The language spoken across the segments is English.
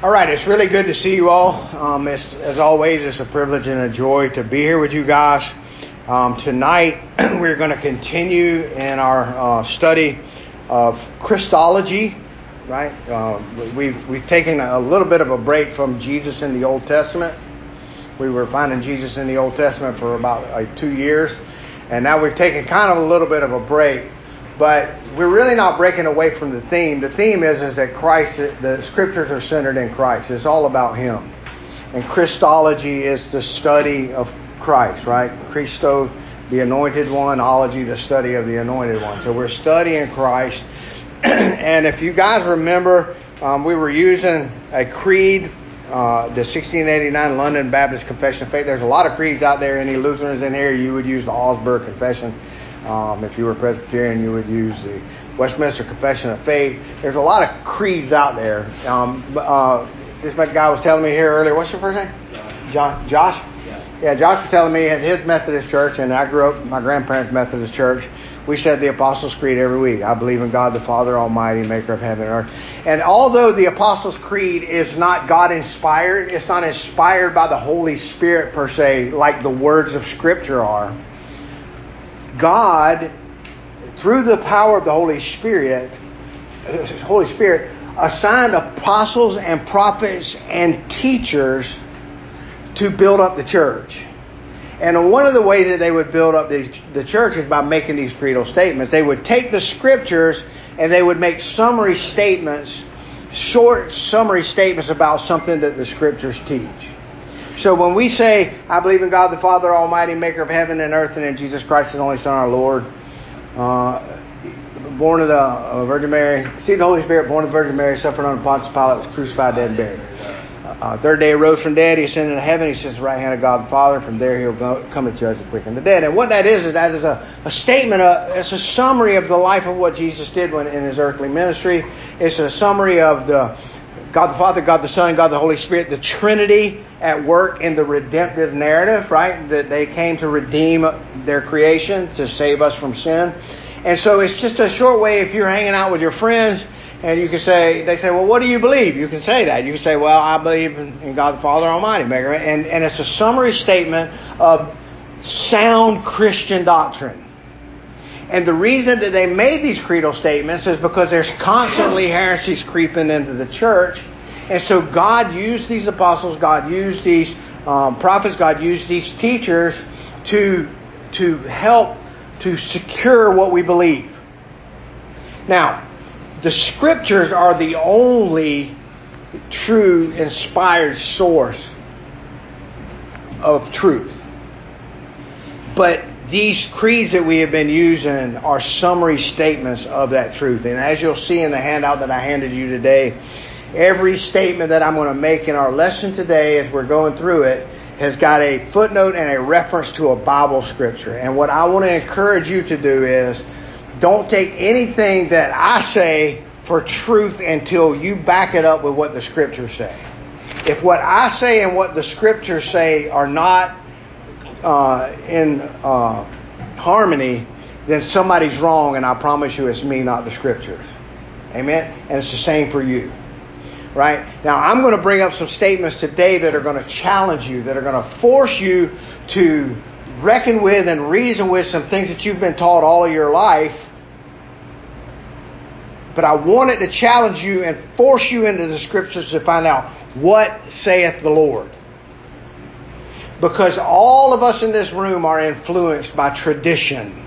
All right, it's really good to see you all. Um, as always, it's a privilege and a joy to be here with you guys. Um, tonight, we're going to continue in our uh, study of Christology. Right, uh, we've we've taken a little bit of a break from Jesus in the Old Testament. We were finding Jesus in the Old Testament for about two years, and now we've taken kind of a little bit of a break but we're really not breaking away from the theme. The theme is, is that Christ, the scriptures are centered in Christ. It's all about Him. And Christology is the study of Christ, right? Christo, the anointed one, ology, the study of the anointed one. So we're studying Christ. and if you guys remember, um, we were using a creed, uh, the 1689 London Baptist Confession of Faith. There's a lot of creeds out there. Any Lutherans in here, you would use the Augsburg Confession um, if you were Presbyterian, you would use the Westminster Confession of Faith. There's a lot of creeds out there. Um, uh, this guy was telling me here earlier. What's your first name? John. Josh. Yeah. yeah, Josh was telling me at his Methodist church, and I grew up my grandparents' Methodist church. We said the Apostles' Creed every week. I believe in God the Father Almighty, Maker of heaven and earth. And although the Apostles' Creed is not God inspired, it's not inspired by the Holy Spirit per se, like the words of Scripture are God, through the power of the Holy Spirit, Holy Spirit, assigned apostles and prophets and teachers to build up the church. And one of the ways that they would build up the, the church is by making these creedal statements. They would take the scriptures and they would make summary statements, short summary statements about something that the scriptures teach. So when we say, I believe in God the Father Almighty, maker of heaven and earth, and in Jesus Christ, his only Son, our Lord, uh, born of the uh, Virgin Mary, conceived the Holy Spirit, born of the Virgin Mary, suffered under Pontius Pilate, was crucified, dead, and buried. Uh, third day rose from dead. He ascended to heaven. He sits at the right hand of God the Father. From there he'll go, come to judge the quick and the dead. And what that is is that is a, a statement. Uh, it's a summary of the life of what Jesus did when in his earthly ministry. It's a summary of the God the Father, God the Son, God the Holy Spirit, the Trinity at work in the redemptive narrative, right? That they came to redeem their creation, to save us from sin. And so it's just a short way if you're hanging out with your friends and you can say, they say, well, what do you believe? You can say that. You can say, well, I believe in, God the Father Almighty. And, and it's a summary statement of sound Christian doctrine. And the reason that they made these creedal statements is because there's constantly heresies creeping into the church. And so God used these apostles, God used these um, prophets, God used these teachers to, to help to secure what we believe. Now, the scriptures are the only true, inspired source of truth. But these creeds that we have been using are summary statements of that truth. And as you'll see in the handout that I handed you today, every statement that I'm going to make in our lesson today as we're going through it has got a footnote and a reference to a Bible scripture. And what I want to encourage you to do is don't take anything that I say for truth until you back it up with what the scriptures say. If what I say and what the scriptures say are not uh, in uh, harmony, then somebody's wrong, and I promise you it's me, not the scriptures. Amen? And it's the same for you. Right? Now, I'm going to bring up some statements today that are going to challenge you, that are going to force you to reckon with and reason with some things that you've been taught all of your life. But I wanted to challenge you and force you into the scriptures to find out what saith the Lord. Because all of us in this room are influenced by tradition.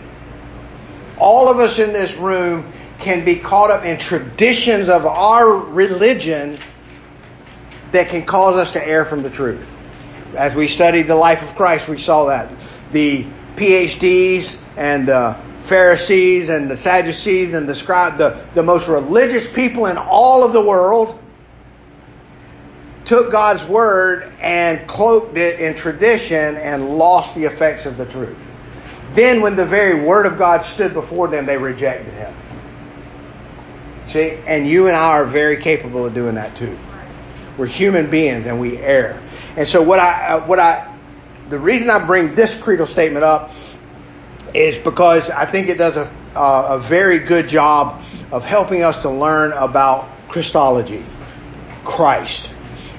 All of us in this room can be caught up in traditions of our religion that can cause us to err from the truth. As we studied the life of Christ, we saw that. The PhDs and the Pharisees and the Sadducees and the scribes, the, the most religious people in all of the world, took God's word and cloaked it in tradition and lost the effects of the truth. Then, when the very word of God stood before them, they rejected him. See, and you and I are very capable of doing that too. We're human beings and we err. And so, what I, uh, what I, the reason I bring this creedal statement up is because I think it does a, uh, a very good job of helping us to learn about Christology, Christ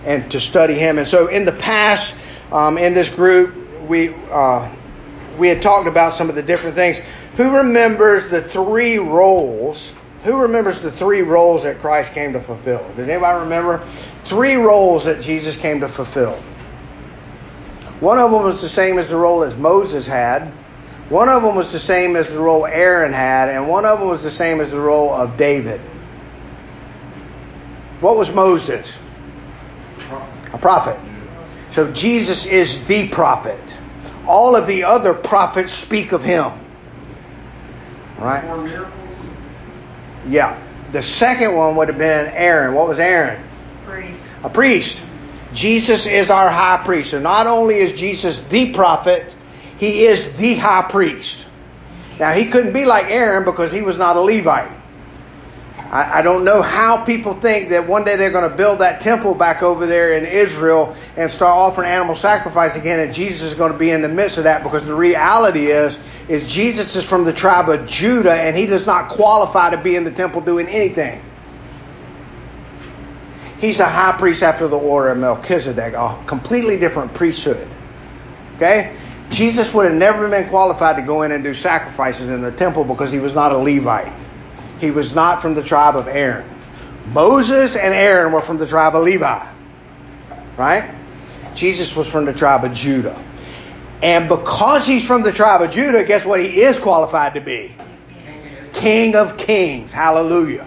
and to study Him. And so in the past, um, in this group, we uh, we had talked about some of the different things. Who remembers the three roles? Who remembers the three roles that Christ came to fulfill? Does anybody remember? Three roles that Jesus came to fulfill. One of them was the same as the role as Moses had. One of them was the same as the role Aaron had, and one of them was the same as the role of David. What was Moses? A prophet. So Jesus is the prophet. All of the other prophets speak of him. Right? Yeah. The second one would have been Aaron. What was Aaron? Priest. A priest. Jesus is our high priest. So not only is Jesus the prophet, he is the high priest. Now he couldn't be like Aaron because he was not a Levite. I, I don't know how people think that one day they're going to build that temple back over there in Israel and start offering animal sacrifice again, and Jesus is going to be in the midst of that because the reality is, is Jesus is from the tribe of Judah and he does not qualify to be in the temple doing anything. He's a high priest after the order of Melchizedek, a completely different priesthood. Okay? Jesus would have never been qualified to go in and do sacrifices in the temple because he was not a Levite. He was not from the tribe of Aaron. Moses and Aaron were from the tribe of Levi. Right? Jesus was from the tribe of Judah. And because he's from the tribe of Judah, guess what he is qualified to be? King of kings. Hallelujah.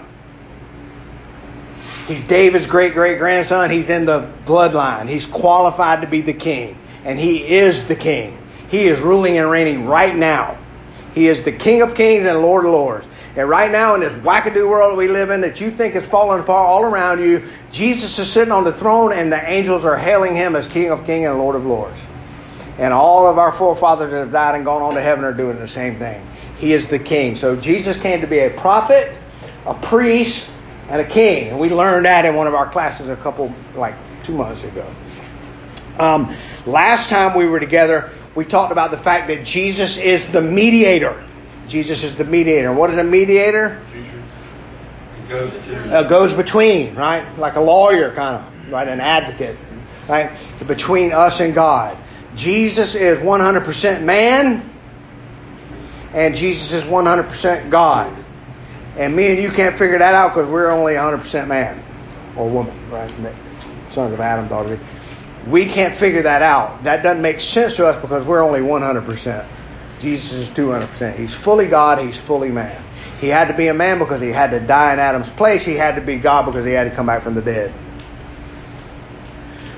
He's David's great great grandson. He's in the bloodline. He's qualified to be the king. And he is the king. He is ruling and reigning right now. He is the King of kings and Lord of lords. And right now in this wackadoo world that we live in that you think is falling apart all around you, Jesus is sitting on the throne and the angels are hailing him as King of kings and Lord of lords. And all of our forefathers that have died and gone on to heaven are doing the same thing. He is the king. So Jesus came to be a prophet, a priest, and a king. And we learned that in one of our classes a couple, like two months ago. Um, last time we were together, we talked about the fact that Jesus is the mediator. Jesus is the mediator. What is a mediator? It goes to Uh, goes between, right? Like a lawyer, kind of, right? An advocate, right? Between us and God. Jesus is 100% man, and Jesus is 100% God. And me and you can't figure that out because we're only 100% man or woman, right? Sons of Adam, daughter. We can't figure that out. That doesn't make sense to us because we're only 100%. Jesus is 200%. He's fully God, he's fully man. He had to be a man because he had to die in Adam's place. He had to be God because he had to come back from the dead.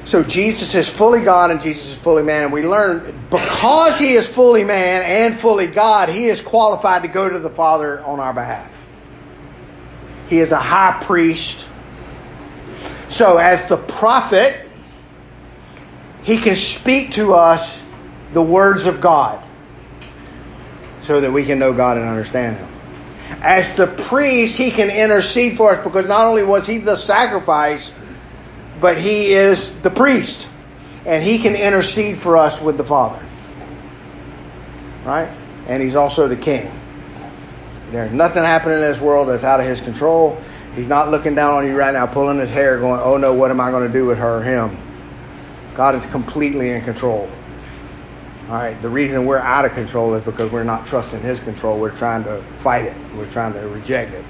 So Jesus is fully God and Jesus is fully man. And we learn because he is fully man and fully God, he is qualified to go to the Father on our behalf. He is a high priest. So as the prophet, he can speak to us the words of God so that we can know God and understand him. As the priest, he can intercede for us because not only was he the sacrifice, but he is the priest. And he can intercede for us with the Father. Right? And he's also the king. There's nothing happening in this world that's out of his control. He's not looking down on you right now, pulling his hair, going, oh no, what am I going to do with her or him? God is completely in control. All right. The reason we're out of control is because we're not trusting His control. We're trying to fight it. We're trying to reject it.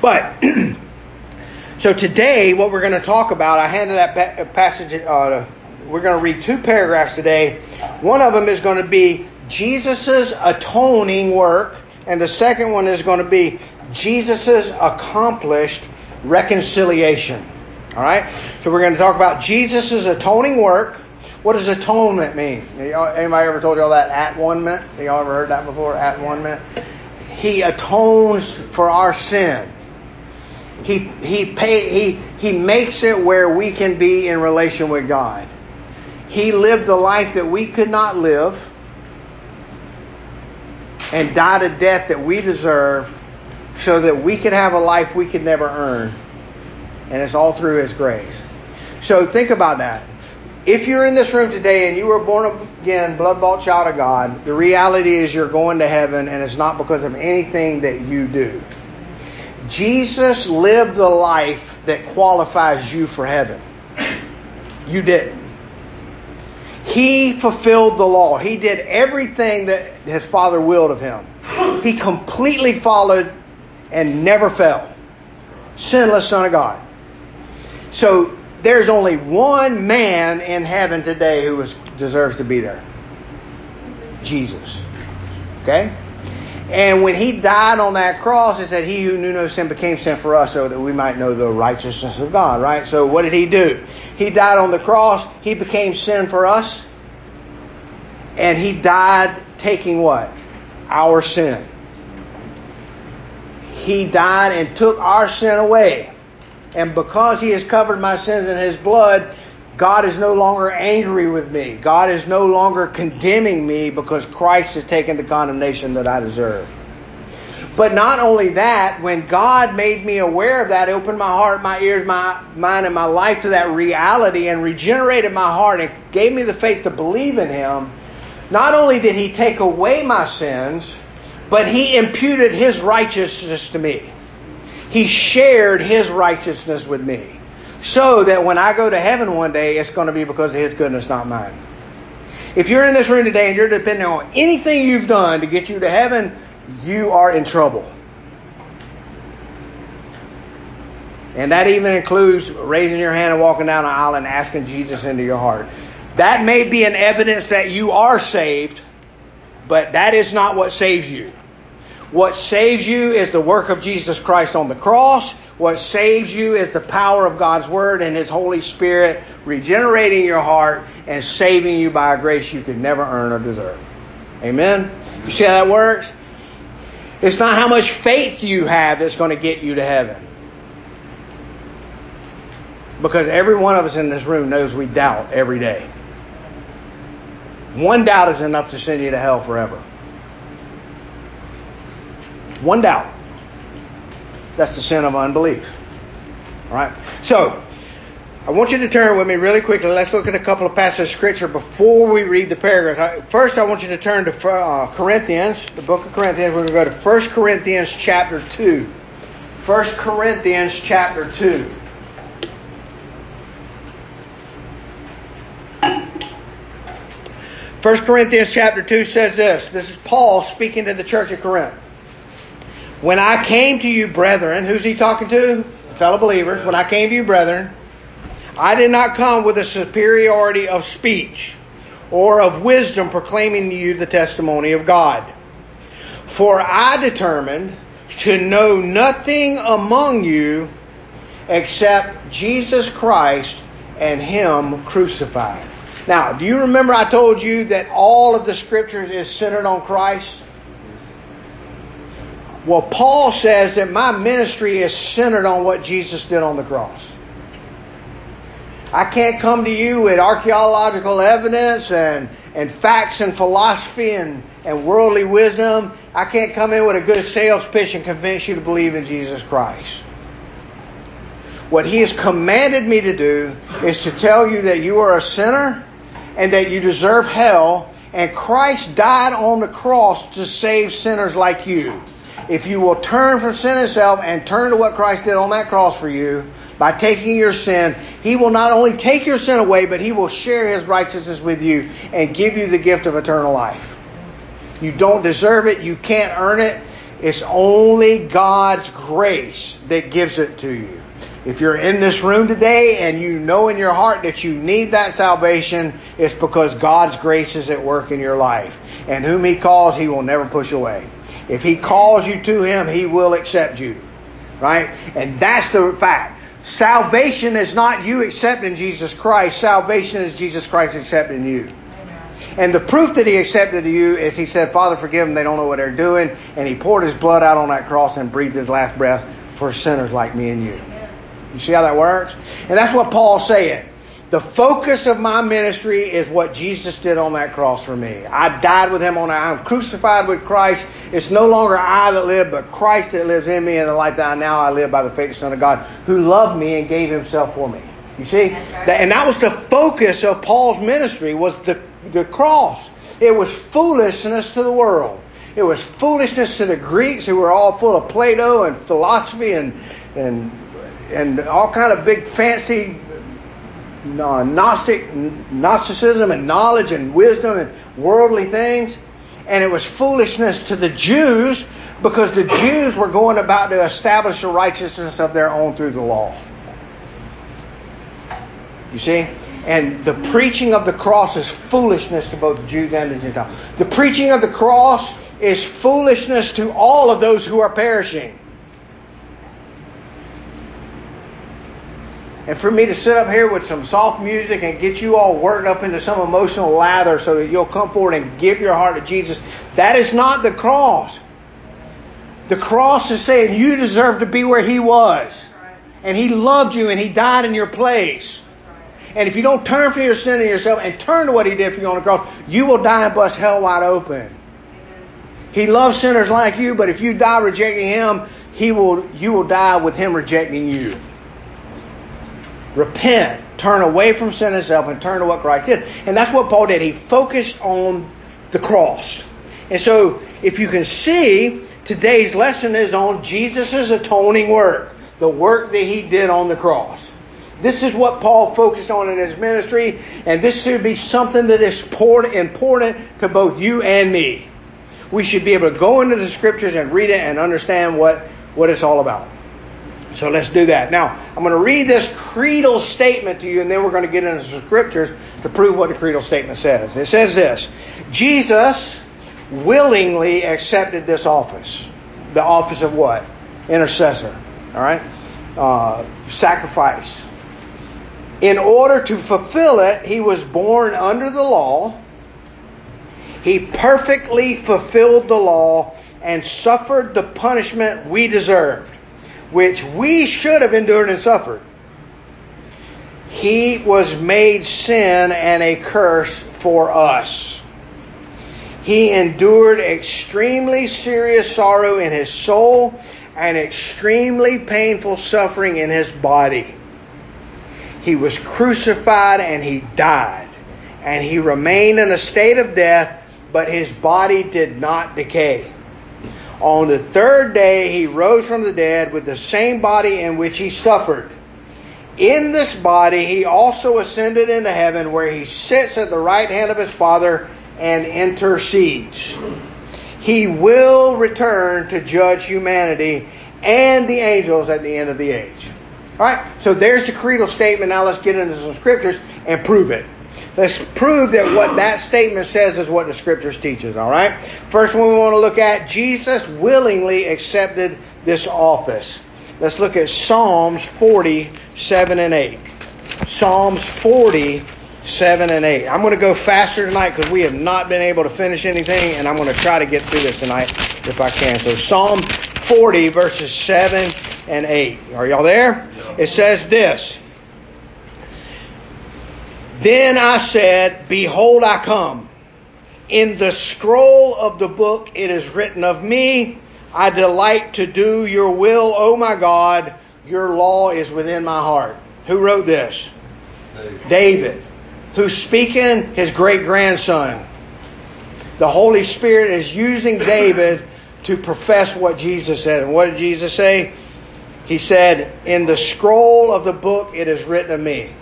But so today, what we're going to talk about, I handed that passage. Uh, we're going to read two paragraphs today. One of them is going to be Jesus's atoning work, and the second one is going to be Jesus's accomplished reconciliation. All right. So we're going to talk about Jesus's atoning work what does atonement mean? Anybody ever told y'all that at one meant? Y'all ever heard that before? At one meant? He atones for our sin. He he pay he he makes it where we can be in relation with God. He lived the life that we could not live and died a death that we deserve so that we could have a life we could never earn. And it's all through his grace. So think about that if you're in this room today and you were born again, blood bought child of God, the reality is you're going to heaven and it's not because of anything that you do. Jesus lived the life that qualifies you for heaven. You didn't. He fulfilled the law. He did everything that his father willed of him. He completely followed and never fell. Sinless Son of God. So there's only one man in heaven today who is, deserves to be there Jesus. Okay? And when he died on that cross, it said, He who knew no sin became sin for us so that we might know the righteousness of God, right? So what did he do? He died on the cross, he became sin for us, and he died taking what? Our sin. He died and took our sin away. And because he has covered my sins in his blood, God is no longer angry with me. God is no longer condemning me because Christ has taken the condemnation that I deserve. But not only that, when God made me aware of that, opened my heart, my ears, my mind, and my life to that reality and regenerated my heart and gave me the faith to believe in Him, not only did He take away my sins, but He imputed His righteousness to me. He shared His righteousness with me. So that when I go to heaven one day, it's going to be because of His goodness, not mine. If you're in this room today and you're depending on anything you've done to get you to heaven, you are in trouble. And that even includes raising your hand and walking down the aisle and asking Jesus into your heart. That may be an evidence that you are saved, but that is not what saves you. What saves you is the work of Jesus Christ on the cross. What saves you is the power of God's Word and His Holy Spirit regenerating your heart and saving you by a grace you could never earn or deserve. Amen? You see how that works? It's not how much faith you have that's going to get you to heaven. Because every one of us in this room knows we doubt every day. One doubt is enough to send you to hell forever. One doubt. That's the sin of unbelief. All right? So, I want you to turn with me really quickly. Let's look at a couple of passages of scripture before we read the paragraphs. First, I want you to turn to uh, Corinthians, the book of Corinthians. We're going to go to 1 Corinthians chapter 2. 1 Corinthians chapter 2. First Corinthians chapter 2 says this. This is Paul speaking to the church at Corinth. When I came to you, brethren, who's he talking to? Fellow believers. When I came to you, brethren, I did not come with a superiority of speech or of wisdom proclaiming to you the testimony of God. For I determined to know nothing among you except Jesus Christ and Him crucified. Now, do you remember I told you that all of the scriptures is centered on Christ? Well, Paul says that my ministry is centered on what Jesus did on the cross. I can't come to you with archaeological evidence and, and facts and philosophy and, and worldly wisdom. I can't come in with a good sales pitch and convince you to believe in Jesus Christ. What he has commanded me to do is to tell you that you are a sinner and that you deserve hell, and Christ died on the cross to save sinners like you if you will turn from sin itself and turn to what Christ did on that cross for you, by taking your sin, He will not only take your sin away, but He will share His righteousness with you and give you the gift of eternal life. You don't deserve it. You can't earn it. It's only God's grace that gives it to you. If you're in this room today and you know in your heart that you need that salvation, it's because God's grace is at work in your life. And whom He calls, He will never push away. If He calls you to Him, He will accept you. Right? And that's the fact. Salvation is not you accepting Jesus Christ. Salvation is Jesus Christ accepting you. And the proof that he accepted you is he said, Father, forgive them. They don't know what they're doing. And he poured his blood out on that cross and breathed his last breath for sinners like me and you. You see how that works? And that's what Paul's saying. The focus of my ministry is what Jesus did on that cross for me. I died with him on that. I'm crucified with Christ. It's no longer I that live, but Christ that lives in me, and the life that I now I live by the faith of the Son of God, who loved me and gave himself for me. You see? Right. And that was the focus of Paul's ministry was the, the cross. It was foolishness to the world. It was foolishness to the Greeks who were all full of Plato and philosophy and and and all kind of big fancy Gnostic, Gnosticism and knowledge and wisdom and worldly things. And it was foolishness to the Jews because the Jews were going about to establish a righteousness of their own through the law. You see? And the preaching of the cross is foolishness to both the Jews and the Gentiles. The preaching of the cross is foolishness to all of those who are perishing. And for me to sit up here with some soft music and get you all worked up into some emotional lather so that you'll come forward and give your heart to Jesus, that is not the cross. The cross is saying you deserve to be where He was. And He loved you and He died in your place. And if you don't turn from your sin and yourself and turn to what He did for you on the cross, you will die and bust hell wide open. He loves sinners like you, but if you die rejecting Him, He will, you will die with Him rejecting you. Repent, turn away from sin itself, and turn to what Christ did. And that's what Paul did. He focused on the cross. And so, if you can see, today's lesson is on Jesus' atoning work, the work that he did on the cross. This is what Paul focused on in his ministry, and this should be something that is important to both you and me. We should be able to go into the scriptures and read it and understand what, what it's all about. So let's do that. Now, I'm going to read this creedal statement to you, and then we're going to get into the scriptures to prove what the creedal statement says. It says this Jesus willingly accepted this office. The office of what? Intercessor. All right? Uh, sacrifice. In order to fulfill it, he was born under the law. He perfectly fulfilled the law and suffered the punishment we deserved which we should have endured and suffered. He was made sin and a curse for us. He endured extremely serious sorrow in his soul and extremely painful suffering in his body. He was crucified and he died. And he remained in a state of death, but his body did not decay. On the third day, he rose from the dead with the same body in which he suffered. In this body, he also ascended into heaven, where he sits at the right hand of his Father and intercedes. He will return to judge humanity and the angels at the end of the age. All right, so there's the creedal statement. Now let's get into some scriptures and prove it. Let's prove that what that statement says is what the scriptures teaches, all right? First one we want to look at, Jesus willingly accepted this office. Let's look at Psalms 47 and 8. Psalms 47 and 8. I'm going to go faster tonight because we have not been able to finish anything, and I'm going to try to get through this tonight if I can. So Psalm 40 verses 7 and 8. Are y'all there? It says this. Then I said, Behold, I come. In the scroll of the book it is written of me, I delight to do your will, O my God. Your law is within my heart. Who wrote this? David. David. Who's speaking? His great grandson. The Holy Spirit is using David to profess what Jesus said. And what did Jesus say? He said, In the scroll of the book it is written of me.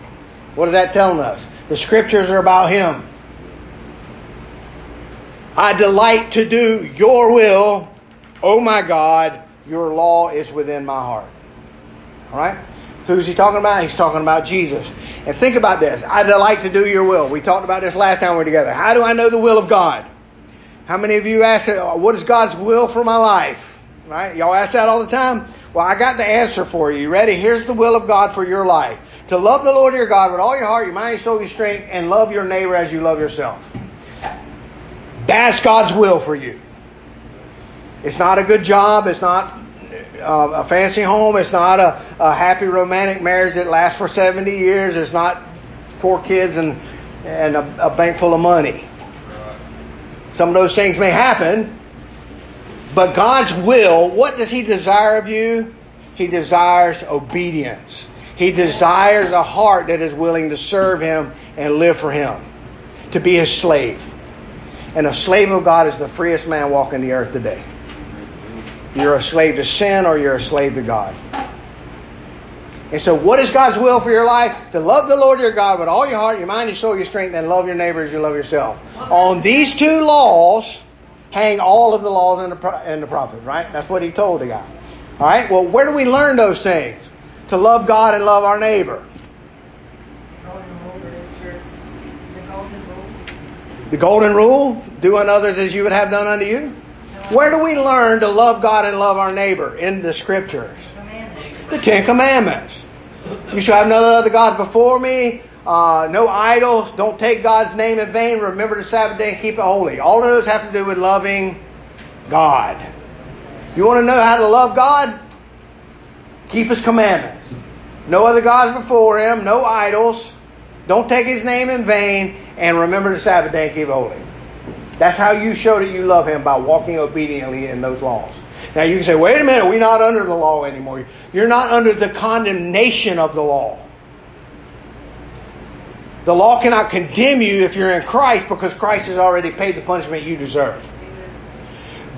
What is that telling us? The scriptures are about Him. I delight to do your will. Oh my God, your law is within my heart. All right? Who's he talking about? He's talking about Jesus. And think about this. I delight to do your will. We talked about this last time we were together. How do I know the will of God? How many of you ask, what is God's will for my life? Right? Y'all ask that all the time? Well, I got the answer for you. You ready? Here's the will of God for your life. To love the Lord your God with all your heart, your mind, your soul, your strength, and love your neighbor as you love yourself. That's God's will for you. It's not a good job. It's not uh, a fancy home. It's not a, a happy romantic marriage that lasts for 70 years. It's not four kids and, and a, a bank full of money. Some of those things may happen, but God's will, what does He desire of you? He desires obedience. He desires a heart that is willing to serve Him and live for Him, to be His slave. And a slave of God is the freest man walking the earth today. You're a slave to sin or you're a slave to God. And so, what is God's will for your life? To love the Lord your God with all your heart, your mind, your soul, your strength, and love your neighbor as you love yourself. On these two laws hang all of the laws and the, and the prophets, right? That's what he told the guy. All right, well, where do we learn those things? To love God and love our neighbor. The golden rule, do unto others as you would have done unto you. Where do we learn to love God and love our neighbor? In the scriptures. The Ten Commandments. You shall have no other gods before me. Uh, no idols. Don't take God's name in vain. Remember the Sabbath day and keep it holy. All those have to do with loving God. You want to know how to love God? Keep His commandments. No other gods before Him. No idols. Don't take His name in vain and remember the Sabbath day and keep holy. That's how you show that you love Him by walking obediently in those laws. Now you can say, wait a minute, we're not under the law anymore. You're not under the condemnation of the law. The law cannot condemn you if you're in Christ because Christ has already paid the punishment you deserve.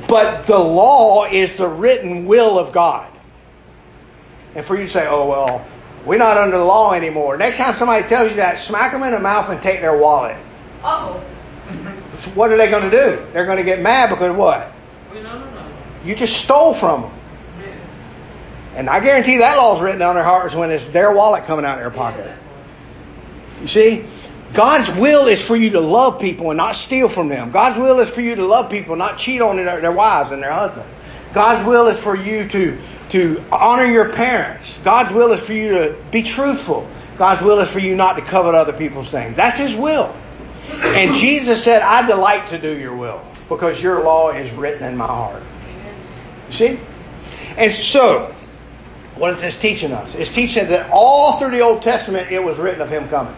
But the law is the written will of God. And for you to say, oh, well, we're not under the law anymore. Next time somebody tells you that, smack them in the mouth and take their wallet. oh What are they going to do? They're going to get mad because what? You just stole from them. And I guarantee that law is written on their hearts when it's their wallet coming out of their pocket. You see? God's will is for you to love people and not steal from them. God's will is for you to love people, not cheat on their, their wives and their husbands. God's will is for you to, to honor your parents. God's will is for you to be truthful. God's will is for you not to covet other people's things. That's His will. And Jesus said, I delight to do your will because your law is written in my heart. You see? And so, what is this teaching us? It's teaching that all through the Old Testament it was written of Him coming.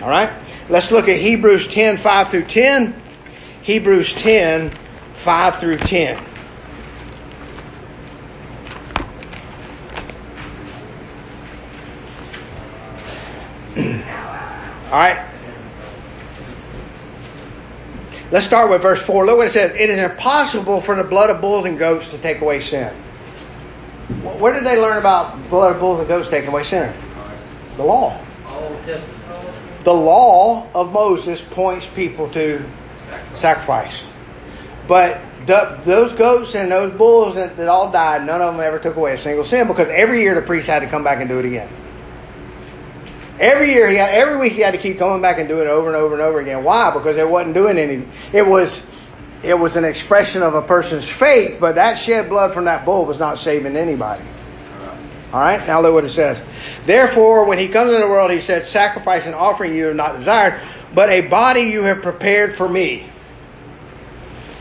All right? Let's look at Hebrews 10 5 through 10. Hebrews 10 5 through 10. All right. Let's start with verse 4. Look what it says. It is impossible for the blood of bulls and goats to take away sin. Where did they learn about blood of bulls and goats taking away sin? The law. The law of Moses points people to sacrifice. But those goats and those bulls that all died, none of them ever took away a single sin because every year the priest had to come back and do it again. Every year he had, every week he had to keep coming back and doing it over and over and over again. Why? Because it wasn't doing anything. It was, it was an expression of a person's faith, but that shed blood from that bull was not saving anybody. All right. Now look what it says. Therefore, when he comes into the world, he said, "Sacrifice and offering you have not desired, but a body you have prepared for me."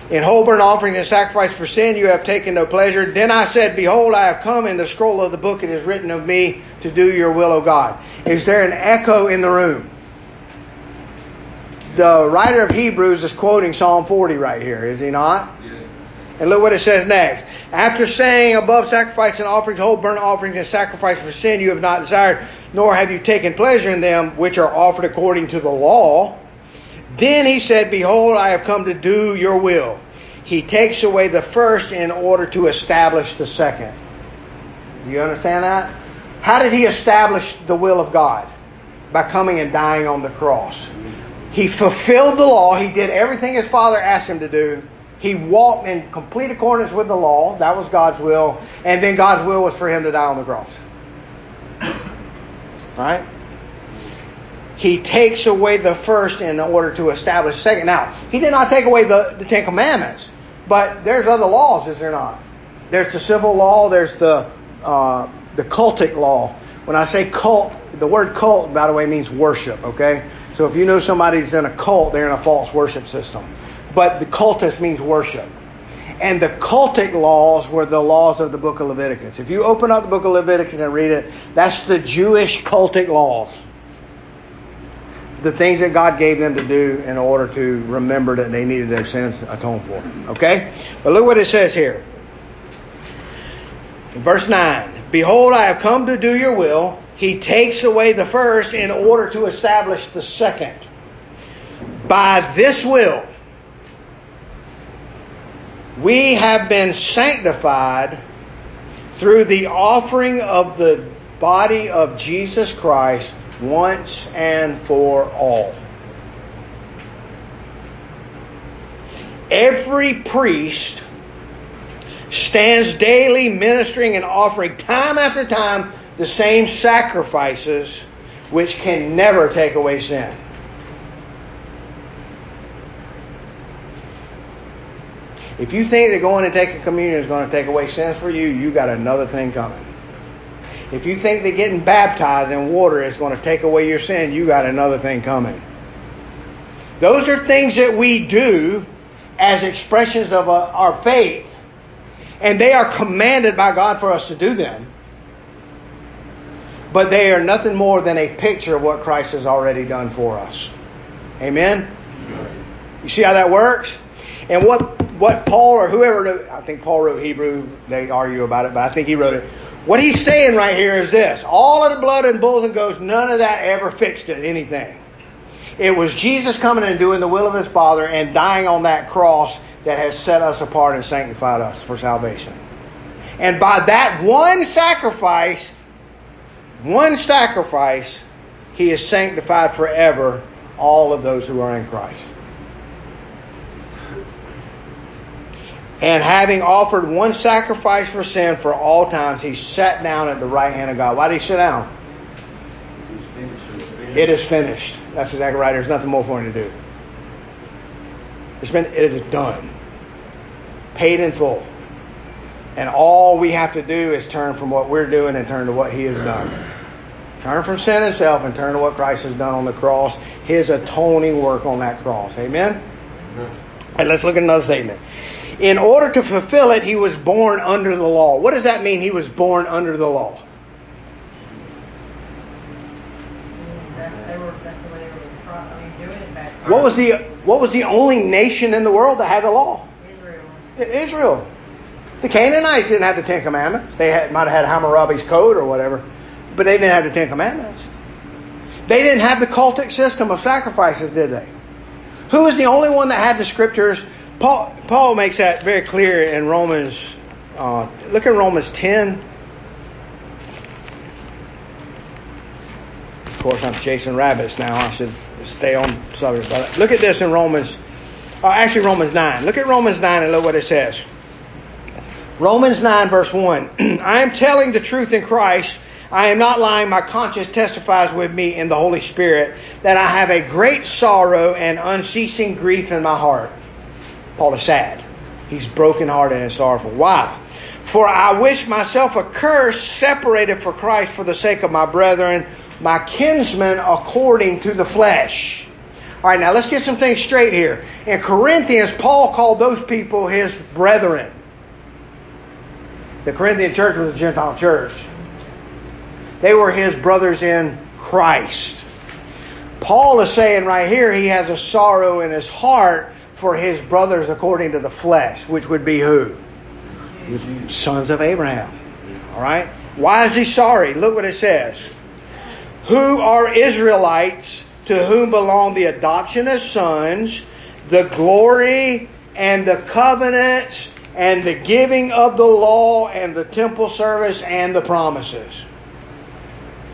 In whole burnt offering and sacrifice for sin you have taken no pleasure. Then I said, Behold, I have come in the scroll of the book it is written of me to do your will, O God. Is there an echo in the room? The writer of Hebrews is quoting Psalm 40 right here, is he not? Yeah. And look what it says next. After saying, Above sacrifice and offerings, whole burnt offerings and sacrifice for sin you have not desired, nor have you taken pleasure in them, which are offered according to the law. Then he said, Behold, I have come to do your will. He takes away the first in order to establish the second. Do you understand that? How did he establish the will of God? By coming and dying on the cross. He fulfilled the law. He did everything his father asked him to do. He walked in complete accordance with the law. That was God's will. And then God's will was for him to die on the cross. Right? He takes away the first in order to establish the second. Now, he did not take away the, the Ten Commandments, but there's other laws, is there not? There's the civil law, there's the, uh, the cultic law. When I say cult, the word cult, by the way, means worship, okay? So if you know somebody's in a cult, they're in a false worship system. But the cultist means worship. And the cultic laws were the laws of the book of Leviticus. If you open up the book of Leviticus and read it, that's the Jewish cultic laws. The things that God gave them to do in order to remember that they needed their sins atoned for. Okay? But look what it says here. In verse 9 Behold, I have come to do your will. He takes away the first in order to establish the second. By this will, we have been sanctified through the offering of the body of Jesus Christ once and for all. Every priest stands daily ministering and offering time after time the same sacrifices which can never take away sin. If you think that going to take a communion is going to take away sins for you, you got another thing coming. If you think that getting baptized in water is going to take away your sin, you got another thing coming. Those are things that we do as expressions of uh, our faith, and they are commanded by God for us to do them. But they are nothing more than a picture of what Christ has already done for us. Amen? You see how that works? And what what Paul or whoever I think Paul wrote Hebrew, they argue about it, but I think he wrote it. What he's saying right here is this all of the blood and bulls and goats, none of that ever fixed it, anything. It was Jesus coming and doing the will of his Father and dying on that cross that has set us apart and sanctified us for salvation. And by that one sacrifice, one sacrifice, he has sanctified forever all of those who are in Christ. And having offered one sacrifice for sin for all times, he sat down at the right hand of God. Why did he sit down? It is finished. That's exactly right. There's nothing more for him to do. It's been, it is done. Paid in full. And all we have to do is turn from what we're doing and turn to what he has done. Turn from sin itself and turn to what Christ has done on the cross, his atoning work on that cross. Amen? Amen. And let's look at another statement. In order to fulfill it, he was born under the law. What does that mean, he was born under the law? What was the what was the only nation in the world that had the law? Israel. The Canaanites didn't have the Ten Commandments. They had, might have had Hammurabi's code or whatever, but they didn't have the Ten Commandments. They didn't have the cultic system of sacrifices, did they? Who was the only one that had the scriptures? Paul, Paul makes that very clear in Romans. Uh, look at Romans 10. Of course, I'm chasing rabbits now. I should stay on subject. But look at this in Romans. Uh, actually, Romans 9. Look at Romans 9 and look what it says. Romans 9, verse 1. I am telling the truth in Christ. I am not lying. My conscience testifies with me in the Holy Spirit that I have a great sorrow and unceasing grief in my heart. Paul is sad. He's brokenhearted and sorrowful. Why? For I wish myself accursed, separated for Christ for the sake of my brethren, my kinsmen according to the flesh. All right, now let's get some things straight here. In Corinthians, Paul called those people his brethren. The Corinthian church was a Gentile church. They were his brothers in Christ. Paul is saying right here he has a sorrow in his heart for his brothers according to the flesh, which would be who? The sons of Abraham. All right? Why is he sorry? Look what it says. Who are Israelites to whom belong the adoption as sons, the glory and the covenants and the giving of the law and the temple service and the promises.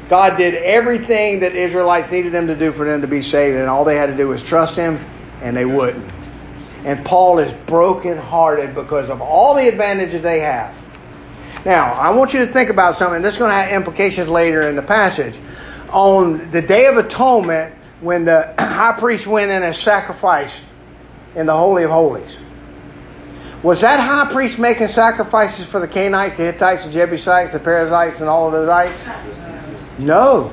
God did everything that Israelites needed them to do for them to be saved, and all they had to do was trust Him, and they wouldn't. And Paul is brokenhearted because of all the advantages they have. Now, I want you to think about something. This is going to have implications later in the passage. On the Day of Atonement, when the high priest went in and sacrificed in the Holy of Holies, was that high priest making sacrifices for the Canaanites, the Hittites, the Jebusites, the Perizzites, and all of the Zites? No.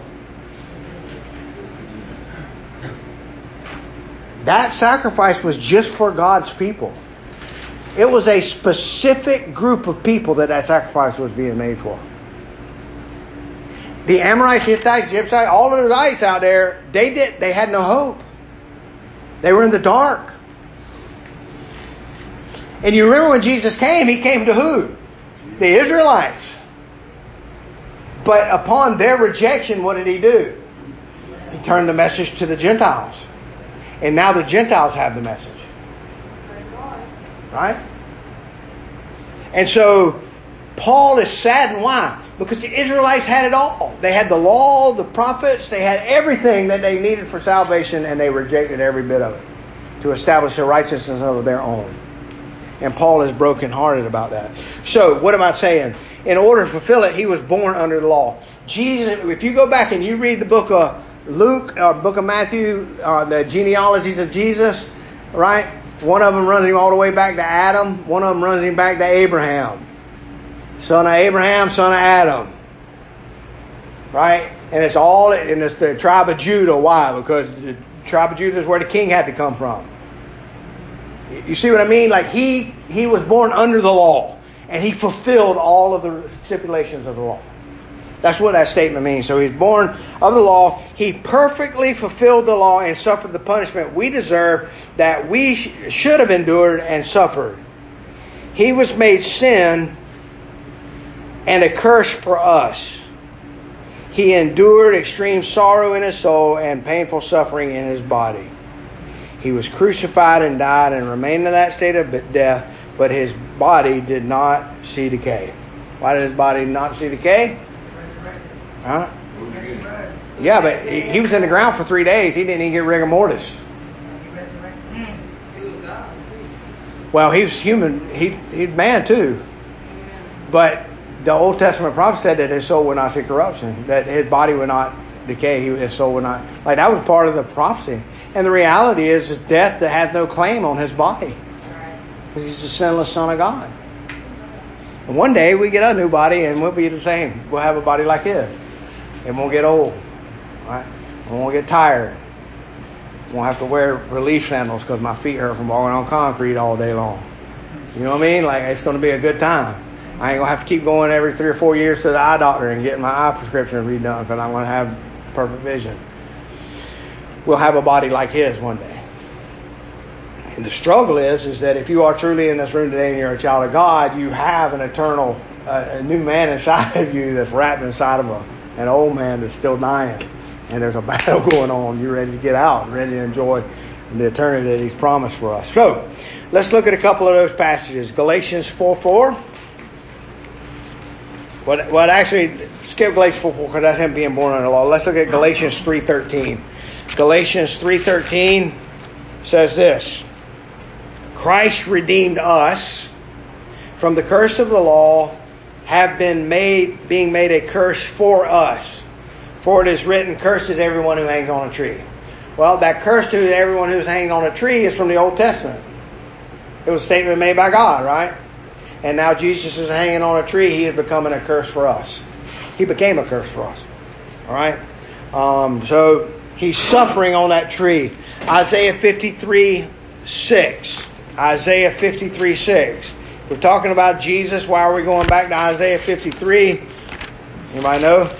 That sacrifice was just for God's people. It was a specific group of people that that sacrifice was being made for. The Amorites, Hittites, Jebusites, all of the Zites out there, they did they had no hope. They were in the dark. And you remember when Jesus came, he came to who? The Israelites. But upon their rejection, what did he do? He turned the message to the Gentiles. And now the Gentiles have the message. Right? And so Paul is saddened. Why? Because the Israelites had it all. They had the law, the prophets, they had everything that they needed for salvation, and they rejected every bit of it to establish a righteousness of their own. And Paul is brokenhearted about that. So, what am I saying? In order to fulfill it, he was born under the law. Jesus, if you go back and you read the book of Luke, uh, book of Matthew, uh, the genealogies of Jesus, right? One of them runs him all the way back to Adam. One of them runs him back to Abraham. Son of Abraham, son of Adam. Right? And it's all, and it's the tribe of Judah. Why? Because the tribe of Judah is where the king had to come from. You see what I mean? Like he he was born under the law, and he fulfilled all of the stipulations of the law. That's what that statement means. So he's born of the law. He perfectly fulfilled the law and suffered the punishment we deserve that we should have endured and suffered. He was made sin and a curse for us. He endured extreme sorrow in his soul and painful suffering in his body. He was crucified and died and remained in that state of death, but his body did not see decay. Why did his body not see decay? Huh? Yeah, but he was in the ground for three days. He didn't even get rigor mortis. Well, he was human. He he's man too. But the Old Testament prophet said that his soul would not see corruption, that his body would not decay, his soul would not. Like that was part of the prophecy. And the reality is, is death that has no claim on his body, because he's the sinless Son of God. And one day we get a new body, and we'll be the same. We'll have a body like his. It won't get old. Right? It won't get tired. We won't have to wear relief sandals because my feet hurt from walking on concrete all day long. You know what I mean? Like it's going to be a good time. I ain't gonna have to keep going every three or four years to the eye doctor and getting my eye prescription redone because I'm gonna have perfect vision. We'll have a body like his one day. And the struggle is, is that if you are truly in this room today and you're a child of God, you have an eternal, uh, a new man inside of you that's wrapped inside of a, an old man that's still dying. And there's a battle going on. You're ready to get out, ready to enjoy the eternity that He's promised for us. So, let's look at a couple of those passages. Galatians 4 4. What, what actually, skip Galatians 4 4 because that's him being born under the law. Let's look at Galatians 3.13. Galatians 3.13 says this Christ redeemed us from the curse of the law, have been made, being made a curse for us. For it is written, curses everyone who hangs on a tree. Well, that curse to everyone who's hanging on a tree is from the Old Testament. It was a statement made by God, right? And now Jesus is hanging on a tree, he is becoming a curse for us. He became a curse for us. All right? Um, so he's suffering on that tree. Isaiah 53 6. Isaiah 53 6. We're talking about Jesus. Why are we going back to Isaiah 53? Anybody know?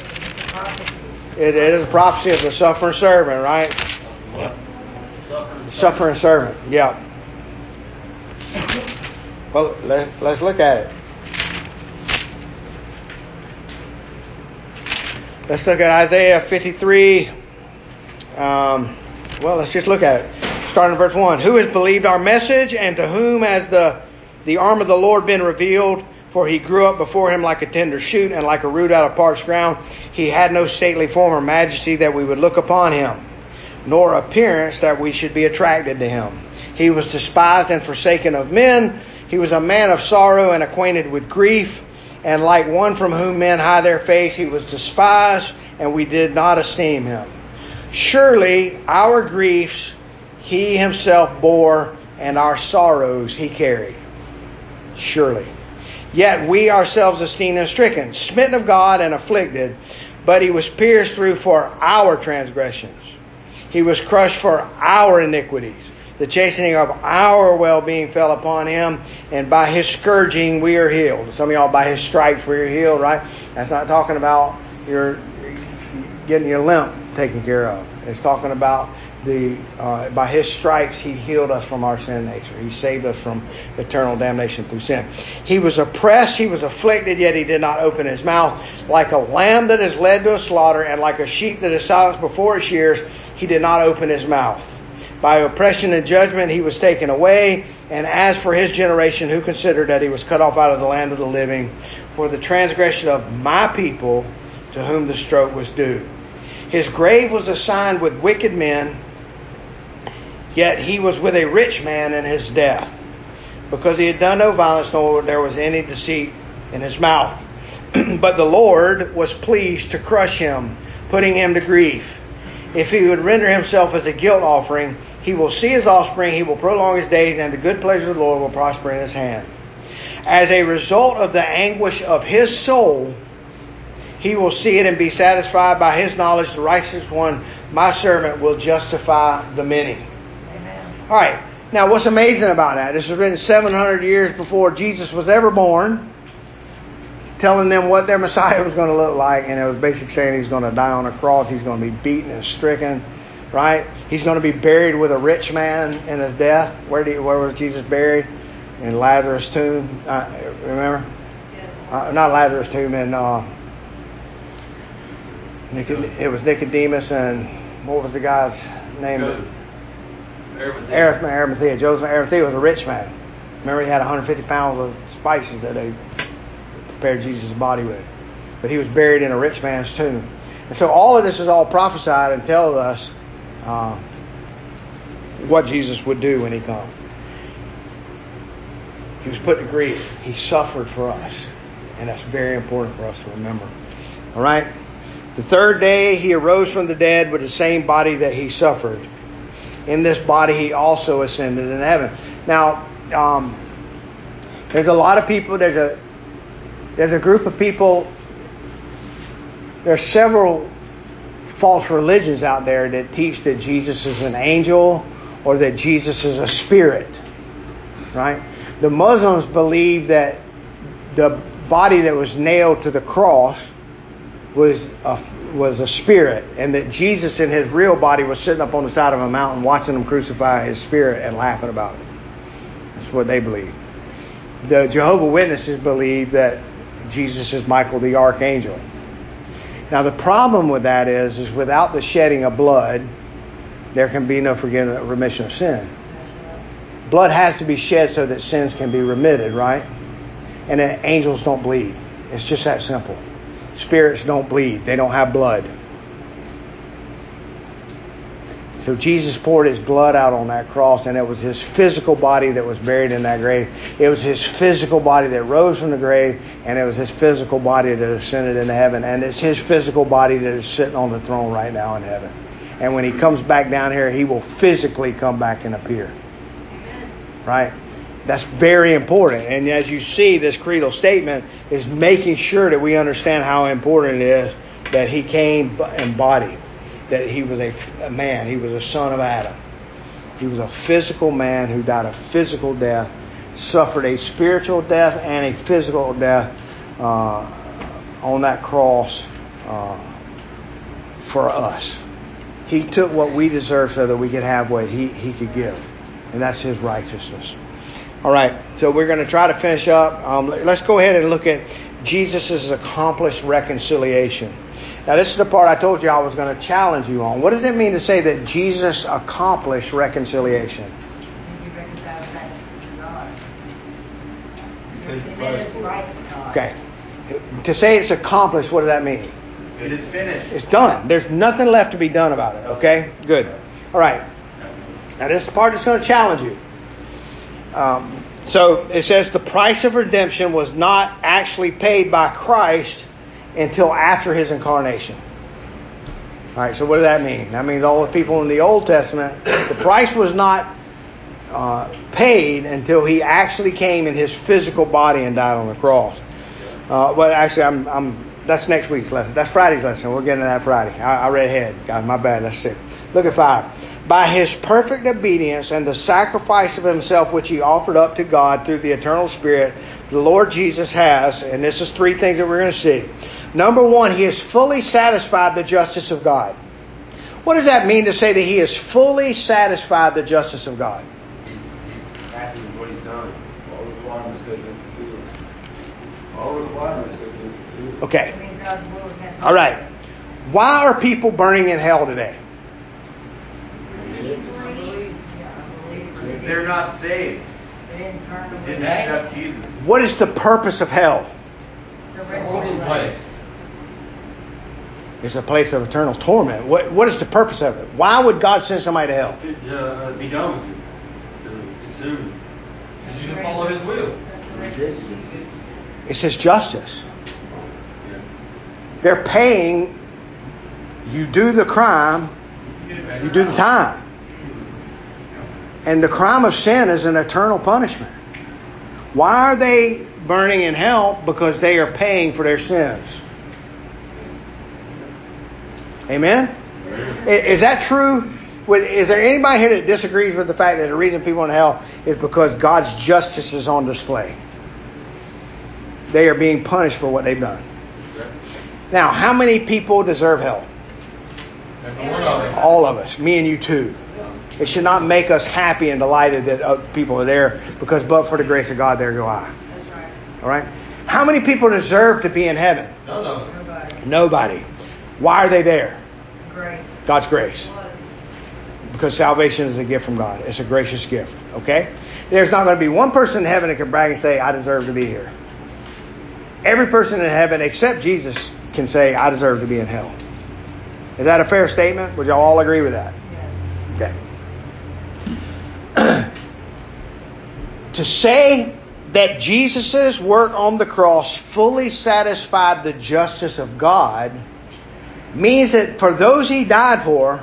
It, it is a prophecy of the suffering servant, right? Suffering, suffering servant. Yeah. Well, let, us look at it. Let's look at Isaiah 53. Um, well, let's just look at it. Starting in verse 1. Who has believed our message, and to whom has the, the arm of the Lord been revealed? For he grew up before him like a tender shoot, and like a root out of parched ground. He had no stately form or majesty that we would look upon him, nor appearance that we should be attracted to him. He was despised and forsaken of men he was a man of sorrow and acquainted with grief, and like one from whom men hide their face, he was despised, and we did not esteem him. Surely our griefs he himself bore, and our sorrows he carried. Surely. Yet we ourselves esteemed him stricken, smitten of God, and afflicted, but he was pierced through for our transgressions. He was crushed for our iniquities. The chastening of our well being fell upon him, and by his scourging we are healed. Some of y'all, by his stripes we are healed, right? That's not talking about your getting your limp taken care of. It's talking about the uh, by his stripes he healed us from our sin nature. He saved us from eternal damnation through sin. He was oppressed, he was afflicted, yet he did not open his mouth. Like a lamb that is led to a slaughter, and like a sheep that is silenced before its shears, he did not open his mouth. By oppression and judgment he was taken away. And as for his generation, who considered that he was cut off out of the land of the living, for the transgression of my people to whom the stroke was due. His grave was assigned with wicked men, yet he was with a rich man in his death, because he had done no violence, nor there was any deceit in his mouth. but the Lord was pleased to crush him, putting him to grief. If he would render himself as a guilt offering, he will see his offspring, he will prolong his days, and the good pleasure of the Lord will prosper in his hand. As a result of the anguish of his soul, he will see it and be satisfied by his knowledge. The righteous one, my servant, will justify the many. Amen. All right. Now, what's amazing about that? This was written 700 years before Jesus was ever born, telling them what their Messiah was going to look like, and it was basically saying he's going to die on a cross, he's going to be beaten and stricken, right? He's going to be buried with a rich man in his death. Where did where was Jesus buried? In Lazarus' tomb. Uh, remember? Yes. Uh, not Lazarus' tomb, in uh, Nicod- it was Nicodemus and what was the guy's name? Arimathea. Arimathea. Joseph Arimathea was a rich man. Remember, he had 150 pounds of spices that they prepared Jesus' body with. But he was buried in a rich man's tomb. And so all of this is all prophesied and tells us uh, what Jesus would do when he comes. He was put to grief. He suffered for us. And that's very important for us to remember. All right? The third day he arose from the dead with the same body that he suffered. In this body he also ascended in heaven. Now, um, there's a lot of people. There's a there's a group of people. There's several false religions out there that teach that Jesus is an angel or that Jesus is a spirit. Right? The Muslims believe that the body that was nailed to the cross was a, was a spirit, and that Jesus in his real body was sitting up on the side of a mountain watching them crucify his spirit and laughing about it. That's what they believe. The Jehovah Witnesses believe that Jesus is Michael the archangel. Now the problem with that is, is without the shedding of blood, there can be no forgiveness, remission of sin. Blood has to be shed so that sins can be remitted, right? And angels don't bleed. It's just that simple. Spirits don't bleed, they don't have blood. So Jesus poured his blood out on that cross, and it was his physical body that was buried in that grave. It was his physical body that rose from the grave, and it was his physical body that ascended into heaven. And it's his physical body that is sitting on the throne right now in heaven. And when he comes back down here, he will physically come back and appear. Right? That's very important. And as you see, this creedal statement is making sure that we understand how important it is that he came in body, that he was a, a man, he was a son of Adam. He was a physical man who died a physical death, suffered a spiritual death and a physical death uh, on that cross uh, for us. He took what we deserve so that we could have what he, he could give. And that's his righteousness. All right, so we're going to try to finish up. Um, let's go ahead and look at Jesus' accomplished reconciliation. Now, this is the part I told you I was going to challenge you on. What does it mean to say that Jesus accomplished reconciliation? Okay. To say it's accomplished, what does that mean? It is finished. It's done. There's nothing left to be done about it. Okay? Good. All right. Now, this is the part that's going to challenge you. Um, so it says the price of redemption was not actually paid by Christ until after his incarnation. All right, so what does that mean? That means all the people in the Old Testament, the price was not uh, paid until he actually came in his physical body and died on the cross. Uh, but actually, I'm, I'm, that's next week's lesson. That's Friday's lesson. We're getting to that Friday. I, I read ahead. God, my bad. That's sick. Look at five by his perfect obedience and the sacrifice of himself which he offered up to God through the eternal Spirit, the Lord Jesus has, and this is three things that we're going to see. Number one, he has fully satisfied the justice of God. What does that mean to say that he has fully satisfied the justice of God? Happy with what he's done. All requirements have been fulfilled. All requirements have been fulfilled. Okay. All right. Why are people burning in hell today? They're not saved. They didn't turn Didn't accept Jesus. What is the purpose of hell? The The resting holding place. place. It's a place of eternal torment. What, what is the purpose of it? Why would God send somebody to hell? To uh, be done with you, to consume you. Because you didn't follow his will. It's His justice. Yeah. They're paying. You do the crime, you do the time. And the crime of sin is an eternal punishment. Why are they burning in hell? Because they are paying for their sins. Amen? Is that true? Is there anybody here that disagrees with the fact that the reason people are in hell is because God's justice is on display? They are being punished for what they've done. Now, how many people deserve hell? Every one of us. All of us, me and you too. It should not make us happy and delighted that uh, people are there because, but for the grace of God, there go I. That's right. All right? How many people deserve to be in heaven? None of us. Nobody. Nobody. Why are they there? Grace. God's grace. Because salvation is a gift from God. It's a gracious gift. Okay? There's not going to be one person in heaven that can brag and say, I deserve to be here. Every person in heaven except Jesus can say, I deserve to be in hell. Is that a fair statement? Would y'all all agree with that? Yes. Okay. To say that Jesus' work on the cross fully satisfied the justice of God means that for those he died for,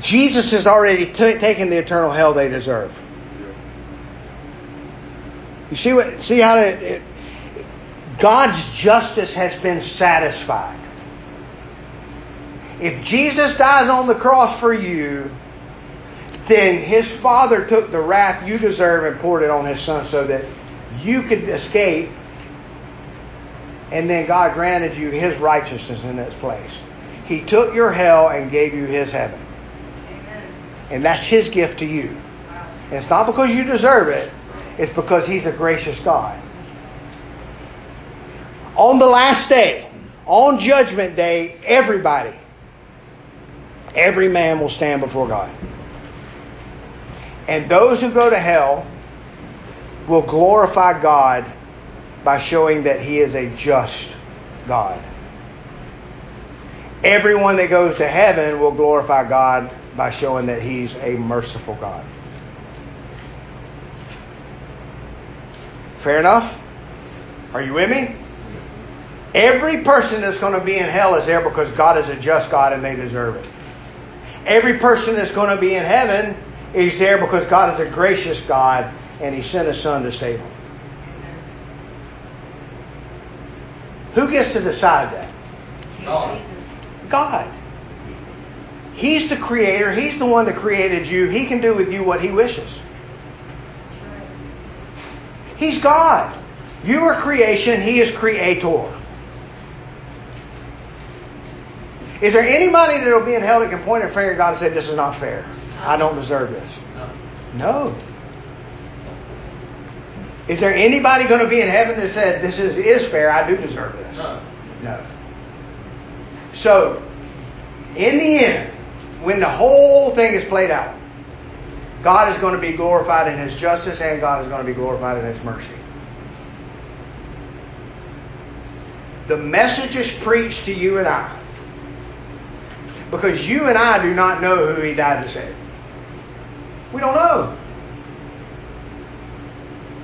Jesus has already t- taken the eternal hell they deserve. You see what? See how it, it, God's justice has been satisfied. If Jesus dies on the cross for you, then his father took the wrath you deserve and poured it on his son so that you could escape. And then God granted you his righteousness in its place. He took your hell and gave you his heaven. Amen. And that's his gift to you. And it's not because you deserve it, it's because he's a gracious God. On the last day, on judgment day, everybody, every man will stand before God. And those who go to hell will glorify God by showing that he is a just God. Everyone that goes to heaven will glorify God by showing that he's a merciful God. Fair enough? Are you with me? Every person that's going to be in hell is there because God is a just God and they deserve it. Every person that's going to be in heaven is there because God is a gracious God and He sent His Son to save them. Who gets to decide that? God. God. He's the creator. He's the one that created you. He can do with you what He wishes. He's God. You are creation. He is creator. Is there anybody that will be in hell that can point a finger at God and say, This is not fair? I don't deserve this? No. No. Is there anybody going to be in heaven that said, This is, is fair? I do deserve this? No. No. So, in the end, when the whole thing is played out, God is going to be glorified in His justice and God is going to be glorified in His mercy. The message is preached to you and I because you and I do not know who He died to save. We don't know.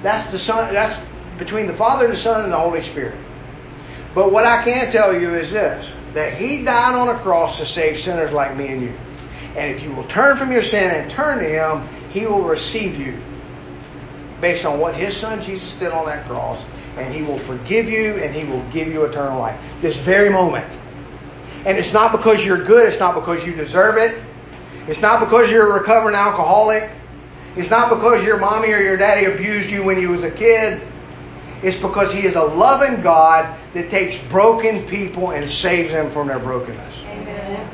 That's the Son. That's between the Father, and the Son, and the Holy Spirit. But what I can tell you is this: that He died on a cross to save sinners like me and you. And if you will turn from your sin and turn to Him, He will receive you based on what His Son Jesus did on that cross, and He will forgive you and He will give you eternal life this very moment. And it's not because you're good. It's not because you deserve it. It's not because you're a recovering alcoholic. It's not because your mommy or your daddy abused you when you was a kid. It's because he is a loving God that takes broken people and saves them from their brokenness. Amen.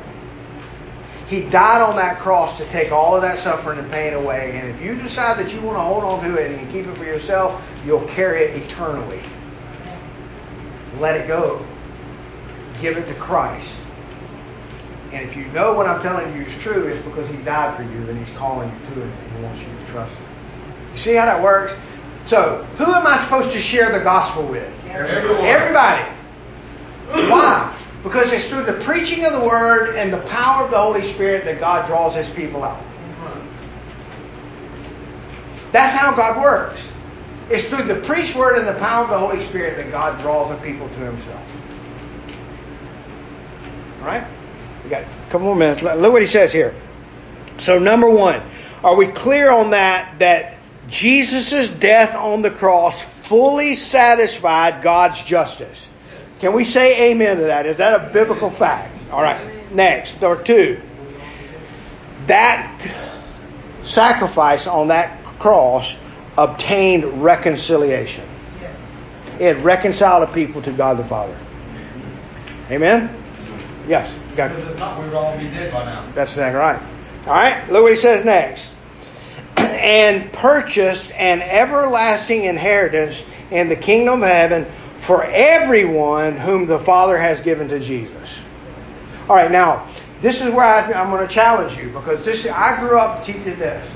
He died on that cross to take all of that suffering and pain away. And if you decide that you want to hold on to it and keep it for yourself, you'll carry it eternally. Let it go. Give it to Christ. And if you know what I'm telling you is true, it's because He died for you and He's calling you to it and He wants you to trust Him. You see how that works? So, who am I supposed to share the gospel with? Everyone. Everybody. Why? Because it's through the preaching of the word and the power of the Holy Spirit that God draws his people out. That's how God works. It's through the preached word and the power of the Holy Spirit that God draws the people to himself. All right? We got a couple more minutes. Look what he says here. So, number one, are we clear on that? That Jesus' death on the cross fully satisfied God's justice. Can we say amen to that? Is that a biblical fact? All right. Next, number two. That sacrifice on that cross obtained reconciliation. It reconciled the people to God the Father. Amen? Yes. Got Because if not, we would all be dead by now. That's exactly right. All right, look what he says next. and purchased an everlasting inheritance in the kingdom of heaven for everyone whom the Father has given to Jesus. All right, now this is where I, I'm going to challenge you because this I grew up teaching this.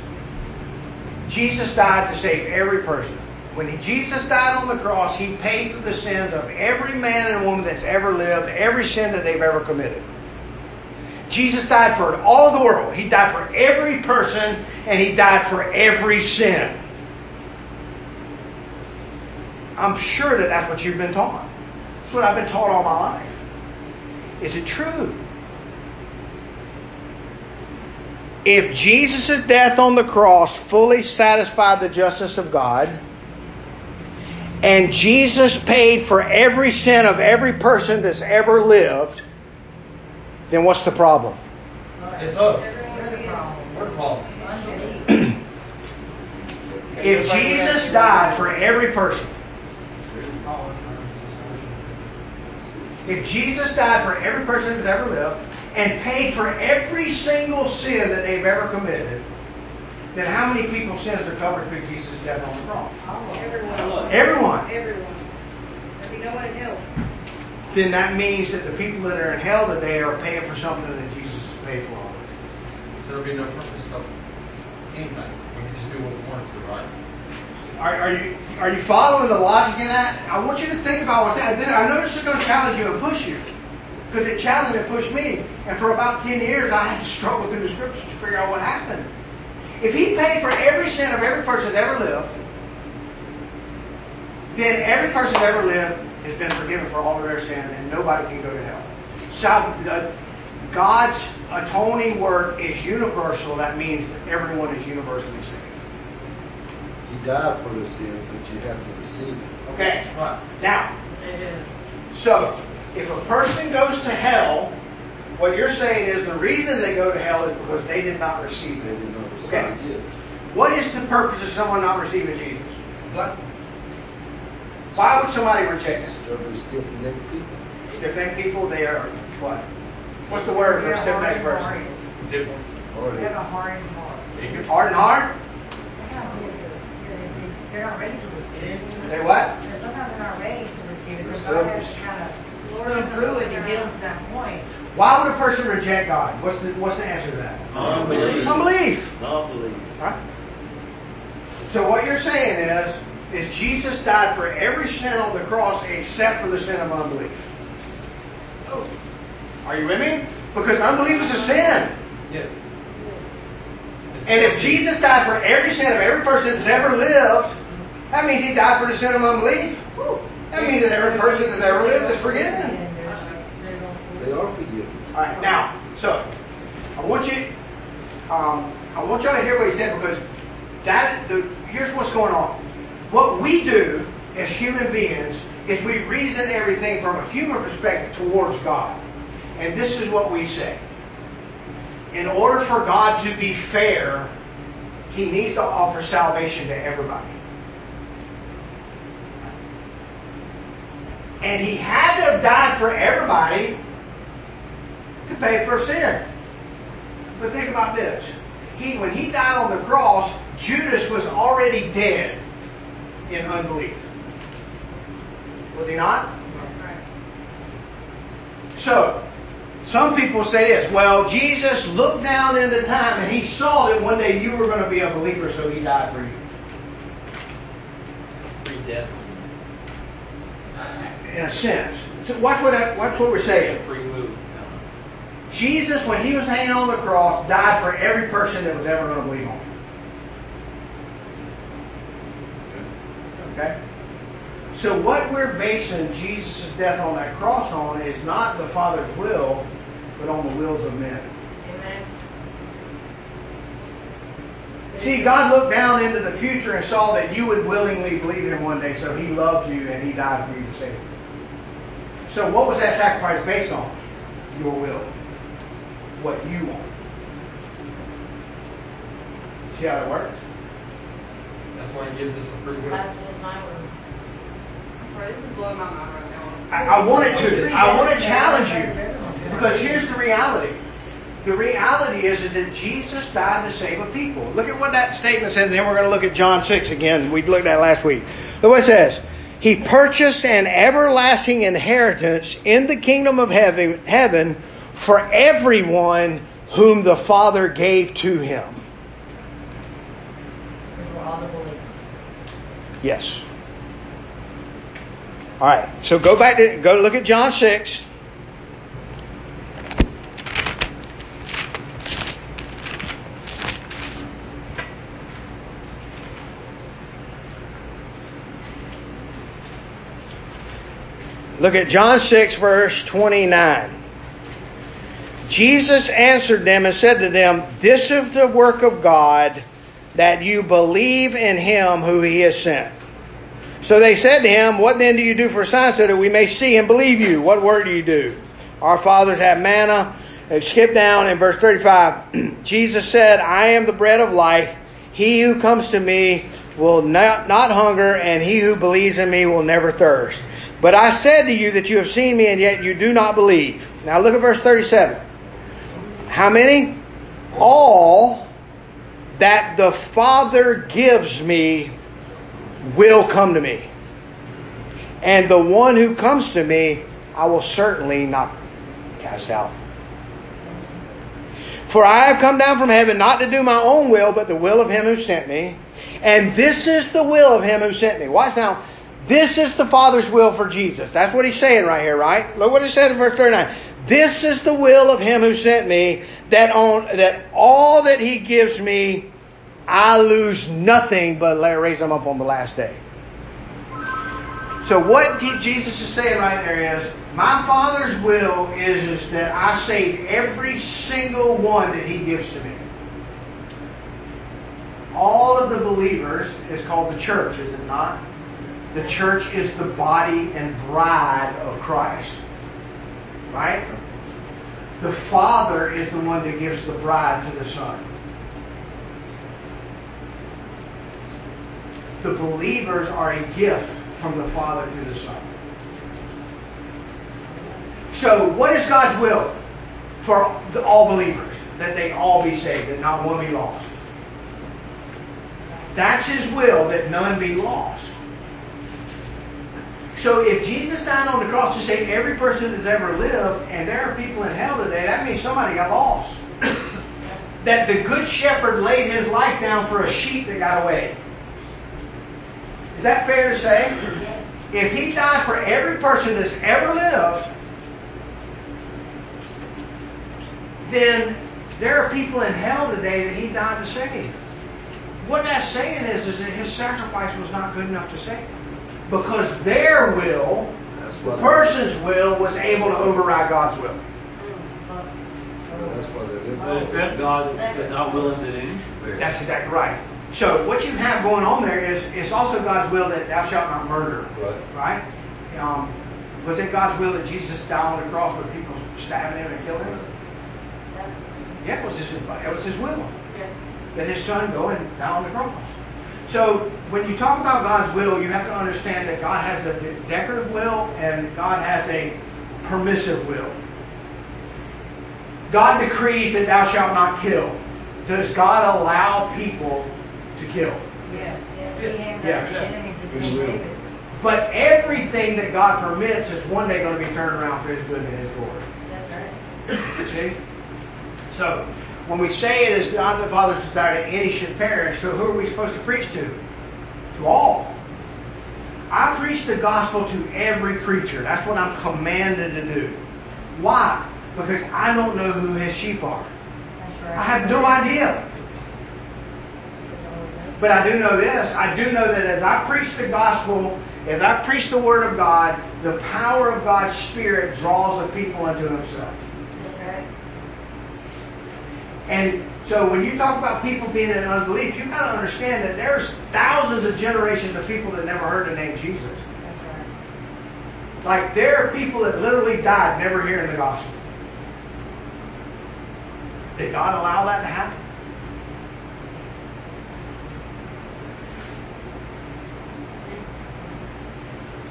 Jesus died to save every person. When he, Jesus died on the cross, he paid for the sins of every man and woman that's ever lived, every sin that they've ever committed. Jesus died for all the world. He died for every person, and he died for every sin. I'm sure that that's what you've been taught. That's what I've been taught all my life. Is it true? If Jesus' death on the cross fully satisfied the justice of God, and Jesus paid for every sin of every person that's ever lived, then what's the problem? It's us. We're the problem. We're the problem. Unbelief. If Jesus died for every person, if Jesus died for every person that's ever lived and paid for every single sin that they've ever committed, then how many people's sins are covered through Jesus' death on the cross? Everyone. Everyone. Everyone. There'd be no one in hell. Then that means that the people that are in hell today are paying for something that Jesus paid for. All. So there'll be no purpose of anything. We can just do what we want to, right? Are, are you are you following the logic in that? I want you to think about what's happening. I know this is going to challenge you and push you because it challenged and pushed me. And for about ten years, I had to struggle through the scriptures to figure out what happened. If He paid for every sin of every person that ever lived, then every person that ever lived has been forgiven for all of their sin, and nobody can go to hell. So the, God's atoning work is universal. That means that everyone is universally saved. He died for the sins, but you have to receive it. Okay. Right. Now, so if a person goes to hell, what you're saying is the reason they go to hell is because they did not receive They it. did not receive Okay. it. What is the purpose of someone not receiving Jesus? Blessing. Why would somebody reject it? Stubborn, stiff-necked people. Stiff-necked people, they are what? What's the word for a stiff-necked person? Different. Or They they- have a hard heart. Hard and hard? Sometimes they- they- they're not ready to receive. They what? And Sometimes they're not ready to receive it, They're so God has to kind of put them through it to get them to that point. Why would a person reject God? What's the what's the answer to that? Unbelief. Unbelief. Non-belief. So what you're saying is, is Jesus died for every sin on the cross except for the sin of unbelief. Oh. Are you with me? Because unbelief is a sin. Yes. And if. Jesus died for every sin of every person that's ever lived, that means he died for the sin of unbelief. That means that every person that's ever lived is forgiven. They are forgiven. All right, now, so I want you, um, I want y'all to hear what he said because that the, here's what's going on. What we do as human beings is we reason everything from a human perspective towards God, and this is what we say. In order for God to be fair, He needs to offer salvation to everybody. And He had to have died for everybody to pay for sin. But think about this. He, when he died on the cross, Judas was already dead in unbelief. Was he not? So, some people say this, well, Jesus looked down into time and he saw that one day you were going to be a believer, so he died for you. in a sense. So watch what I, watch what we're saying. Free. Jesus, when he was hanging on the cross, died for every person that was ever going to believe on Okay? So what we're basing Jesus' death on that cross on is not the Father's will, but on the wills of men. Amen. See, God looked down into the future and saw that you would willingly believe him one day, so he loved you and he died for you to save you. So what was that sacrifice based on? Your will. What you want. See how it works? That's why he gives us a free will. That's my word. I'm sorry, this is blowing my mind right now. I, I wanted to. I want to challenge you because here's the reality. The reality is, is that Jesus died to save a people. Look at what that statement says, and then we're going to look at John 6 again. We looked at last week. Look what it says. He purchased an everlasting inheritance in the kingdom of heaven, heaven for everyone whom the Father gave to him. Which were all the believers. Yes. All right. So go back to go look at John 6. Look at John 6 verse 29. Jesus answered them and said to them, This is the work of God, that you believe in him who he has sent. So they said to him, What then do you do for a sign so that we may see and believe you? What word do you do? Our fathers had manna. Skip down in verse 35. Jesus said, I am the bread of life. He who comes to me will not, not hunger, and he who believes in me will never thirst. But I said to you that you have seen me, and yet you do not believe. Now look at verse 37. How many? All that the Father gives me will come to me. And the one who comes to me, I will certainly not cast out. For I have come down from heaven not to do my own will, but the will of him who sent me. And this is the will of him who sent me. Watch now. This is the Father's will for Jesus. That's what he's saying right here, right? Look what it said in verse 39. This is the will of him who sent me, that on that all that he gives me, I lose nothing but raise him up on the last day. So what Jesus is saying right there is, my Father's will is, is that I save every single one that He gives to me. All of the believers is called the church, is it not? The church is the body and bride of Christ. Right? The Father is the one that gives the bride to the Son. The believers are a gift from the Father to the Son. So, what is God's will for all believers? That they all be saved, that not one be lost. That's His will, that none be lost. So, if Jesus died on the cross to save every person that's ever lived, and there are people in hell today, that means somebody got lost. that the Good Shepherd laid his life down for a sheep that got away. Is that fair to say? Yes. If he died for every person that's ever lived, then there are people in hell today that he died to save. What that's saying is, is that his sacrifice was not good enough to save. Because their will, the why they- person's will, was able to override God's will. That's why they live. But if that God is not willing that any should perish. That's exactly right. So what you have going on there is it's also God's will that thou shalt not murder. Right. Right? Um, was it God's will that Jesus died on the cross with people stabbing him and killing him? Yeah, it was his, it was his will. That his son go and die on the cross. So when you talk about God's will, you have to understand that God has a de- decretive will and God has a permissive will. God decrees that thou shalt not kill. Does God allow people to kill? Yes. He Yeah. over the enemies of He will. David. But everything that God permits is one day going to be turned around for His good and His glory. That's right. See? So, when we say it is God the Father's desire that any should perish, so who are we supposed to preach to? To all. I preach the gospel to every creature. That's what I'm commanded to do. Why? Because I don't know who his sheep are. That's right. I have no idea. But I do know this. I do know that as I preach the gospel, as I preach the word of God, the power of God's Spirit draws the people unto himself. That's right. And so when you talk about people being in unbelief, you got to understand that there's thousands of generations of people that never heard the name Jesus. Right. Like there are people that literally died never hearing the gospel. Did God allow that to happen?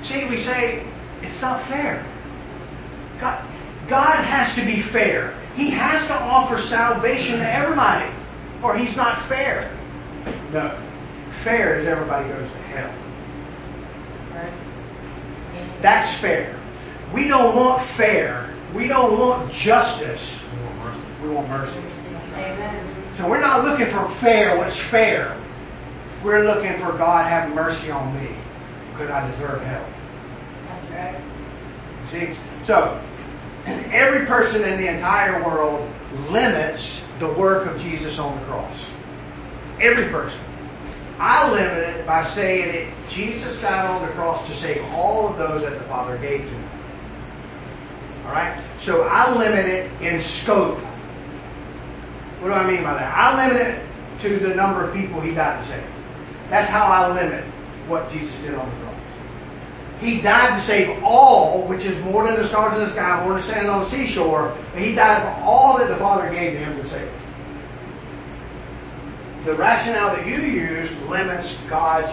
See, we say it's not fair. God, God has to be fair. He has to offer salvation to everybody, or He's not fair. No. Fair is everybody goes to hell. Right. That's fair. We don't want fair. We don't want justice. More mercy. We want mercy. Amen. So we're not looking for fair, what's fair. We're looking for God have mercy on me because I deserve hell. That's right. See? So, every person in the entire world limits the work of Jesus on the cross. Every person. I limit it by saying it, Jesus died on the cross to save all of those that the Father gave to him. Alright? So I limit it in scope. What do I mean by that? I limit it to the number of people he died to save. That's how I limit what Jesus did on the cross. He died to save all, which is more than the stars in the sky, more than the sand on the seashore. He died for all that the Father gave to him to save. The rationale that you use limits God's,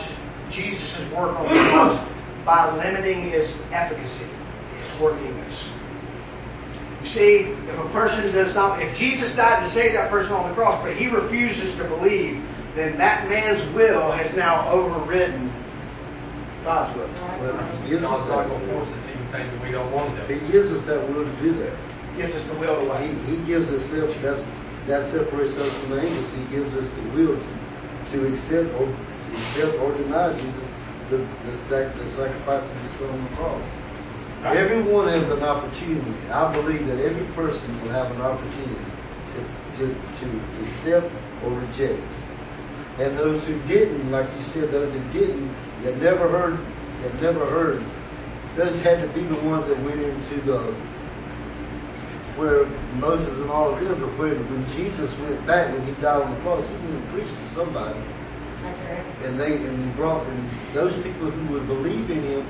Jesus' work on the cross by limiting his efficacy, his workingness. You see, if a person does not, if Jesus died to save that person on the cross, but he refuses to believe, then that man's will has now overridden God's will. But he gives us God's not that will. force us to do things that we don't want to He gives us that will to do that. Gives us the will to He, he gives us, self- that's, that separates us from the angels. He gives us the will to, to accept or accept or deny Jesus, the, the, sac, the sacrifice of his son on the cross. Right. Everyone has an opportunity. I believe that every person will have an opportunity to, to, to accept or reject. And those who didn't, like you said, those who didn't, that never heard, that never heard, those had to be the ones that went into the where Moses and all of them, but when, when Jesus went back, when he died on the cross, he went and preached to somebody, That's right. and they and he brought and those people who would believe in him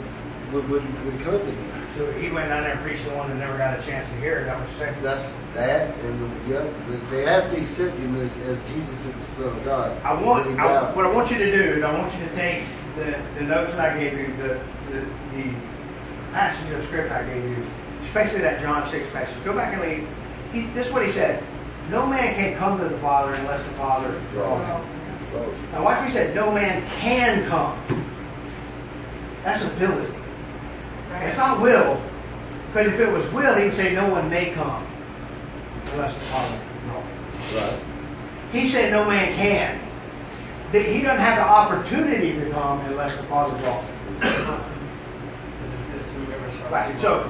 would would, would come to him. So he went down there and preached the one that never got a chance to hear it. That was saying. That's that, and yeah, they- they have to accept him as, as Jesus is the Son of God. I want, I, what I want you to do is I want you to take the, the notes that I gave you, the, the, the passage of script I gave you, especially that John 6 passage. Go back and read. He, this is what he said. No man can come to the Father unless the Father draws him. Now watch what he said. No man can come. That's ability. It's not will. Because if it was will, he would say no one may come unless the Father draws him. right. He said no man can. That he doesn't have the opportunity to come unless the Father draws him. Is whoever Right. So,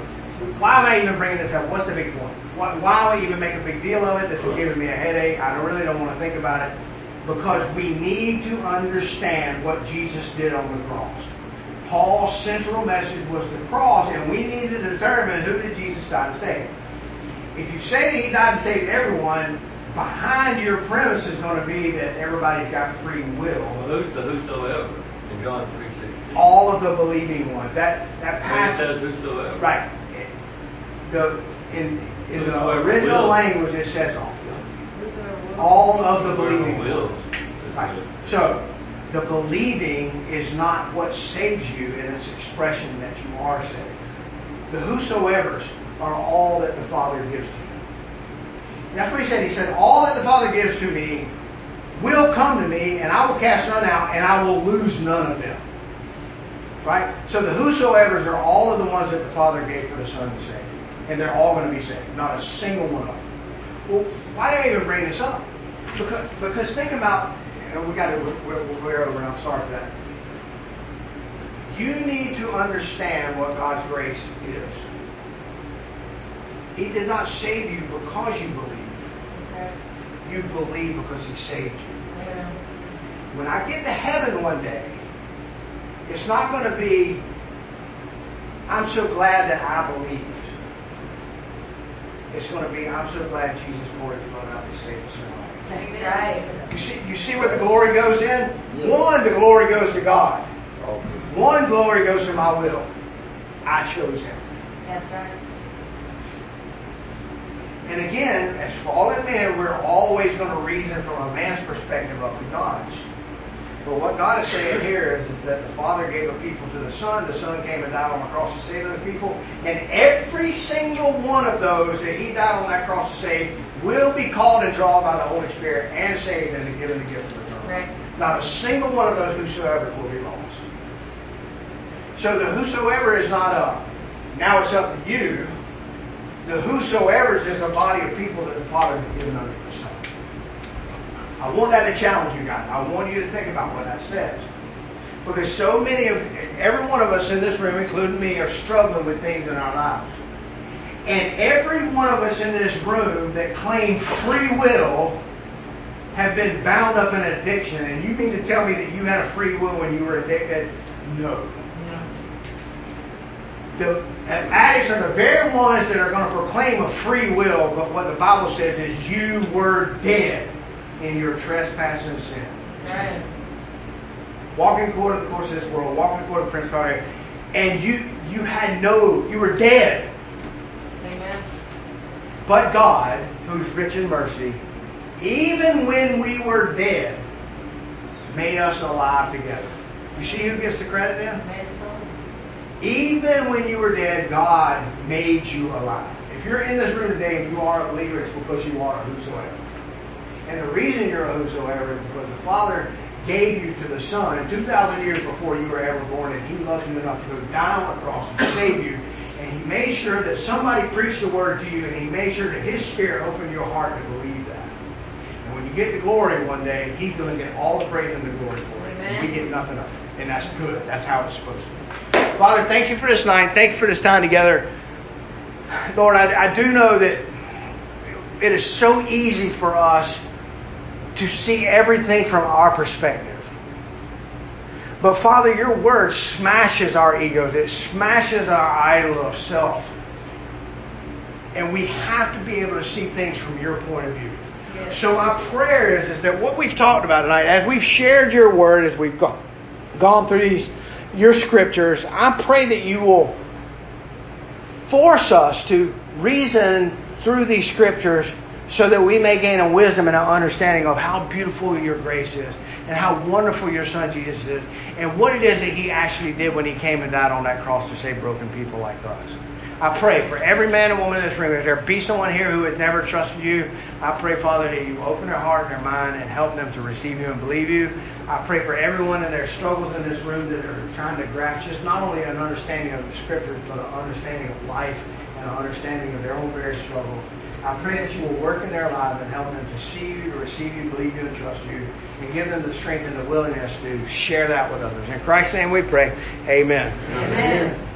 why am I even bringing this up? What's the big point? Why, why do I even make a big deal of it? This is giving me a headache. I don't, really don't want to think about it. Because we need to understand what Jesus did on the cross. Paul's central message was the cross, and we need to determine who did Jesus die to save. If you say that he died to save everyone, behind your premise is going to be that everybody's got free will. Well, who's the whosoever in John three sixteen? All of the believing ones. That that passage. says whosoever. Right. The in in the original will. language it says all. Whosoever will. All of the believing wills. ones. Right. So the believing is not what saves you in its expression that you are saved. The whosoever's are all that the Father gives to you. That's what he said. He said, All that the Father gives to me will come to me, and I will cast none out, and I will lose none of them. Right? So the whosoever's are all of the ones that the Father gave for the Son to save. And they're all going to be saved. Not a single one of them. Well, why do I even bring this up? Because, because think about, and we got to, we're, we're over, and I'm sorry for that. You need to understand what God's grace is. He did not save you because you believe. You believe because He saved you. When I get to heaven one day, it's not going to be, I'm so glad that I believed. It's going to be, I'm so glad Jesus poured his blood out to save us from life. That's right. You see, you see where the glory goes in? Yes. One, the glory goes to God. Okay. One glory goes to my will. I chose him. That's right. And again, as fallen men, we're always going to reason from a man's perspective up to God's. But what God is saying here is, is that the Father gave a people to the Son, the Son came and died on the cross to save those people, and every single one of those that He died on that cross to save will be called and drawn by the Holy Spirit and saved and given the gift of eternal life. Right. Not a single one of those whosoever will be lost. So the whosoever is not up. Now it's up to you. The whosoever's is a body of people that the Father has given unto the Son. I want that to challenge you guys. I want you to think about what that says. Because so many of, every one of us in this room, including me, are struggling with things in our lives. And every one of us in this room that claim free will have been bound up in addiction. And you mean to tell me that you had a free will when you were addicted? No. The addicts are the very ones that are going to proclaim a free will, but what the Bible says is you were dead in your trespass and sin. Right. Walking according to the course of this world, walking according to the principality, and you you had no, you were dead. Amen. But God, who's rich in mercy, even when we were dead, made us alive together. You see who gets the credit then? Made us whole. Even when you were dead, God made you alive. If you're in this room today and you are a believer, it's because you are a whosoever. And the reason you're a whosoever is because the Father gave you to the Son 2,000 years before you were ever born, and He loved you enough to go down on the cross and save you. And He made sure that somebody preached the Word to you, and He made sure that His Spirit opened your heart to believe that. And when you get to glory one day, He's going to get all the praise and the glory for it. And we get nothing of it. And that's good. That's how it's supposed to be. Father, thank you for this night. Thank you for this time together. Lord, I, I do know that it is so easy for us to see everything from our perspective. But Father, your word smashes our egos. It smashes our idol of self. And we have to be able to see things from your point of view. Yes. So my prayer is, is that what we've talked about tonight, as we've shared your word, as we've gone, gone through these your scriptures, I pray that you will force us to reason through these scriptures so that we may gain a wisdom and an understanding of how beautiful your grace is and how wonderful your son Jesus is and what it is that he actually did when he came and died on that cross to save broken people like us. I pray for every man and woman in this room, if there be someone here who has never trusted you, I pray, Father, that you open their heart and their mind and help them to receive you and believe you. I pray for everyone in their struggles in this room that are trying to grasp just not only an understanding of the scriptures, but an understanding of life and an understanding of their own various struggles. I pray that you will work in their lives and help them to see you, to receive you, believe you, and trust you, and give them the strength and the willingness to share that with others. In Christ's name we pray. Amen. Amen.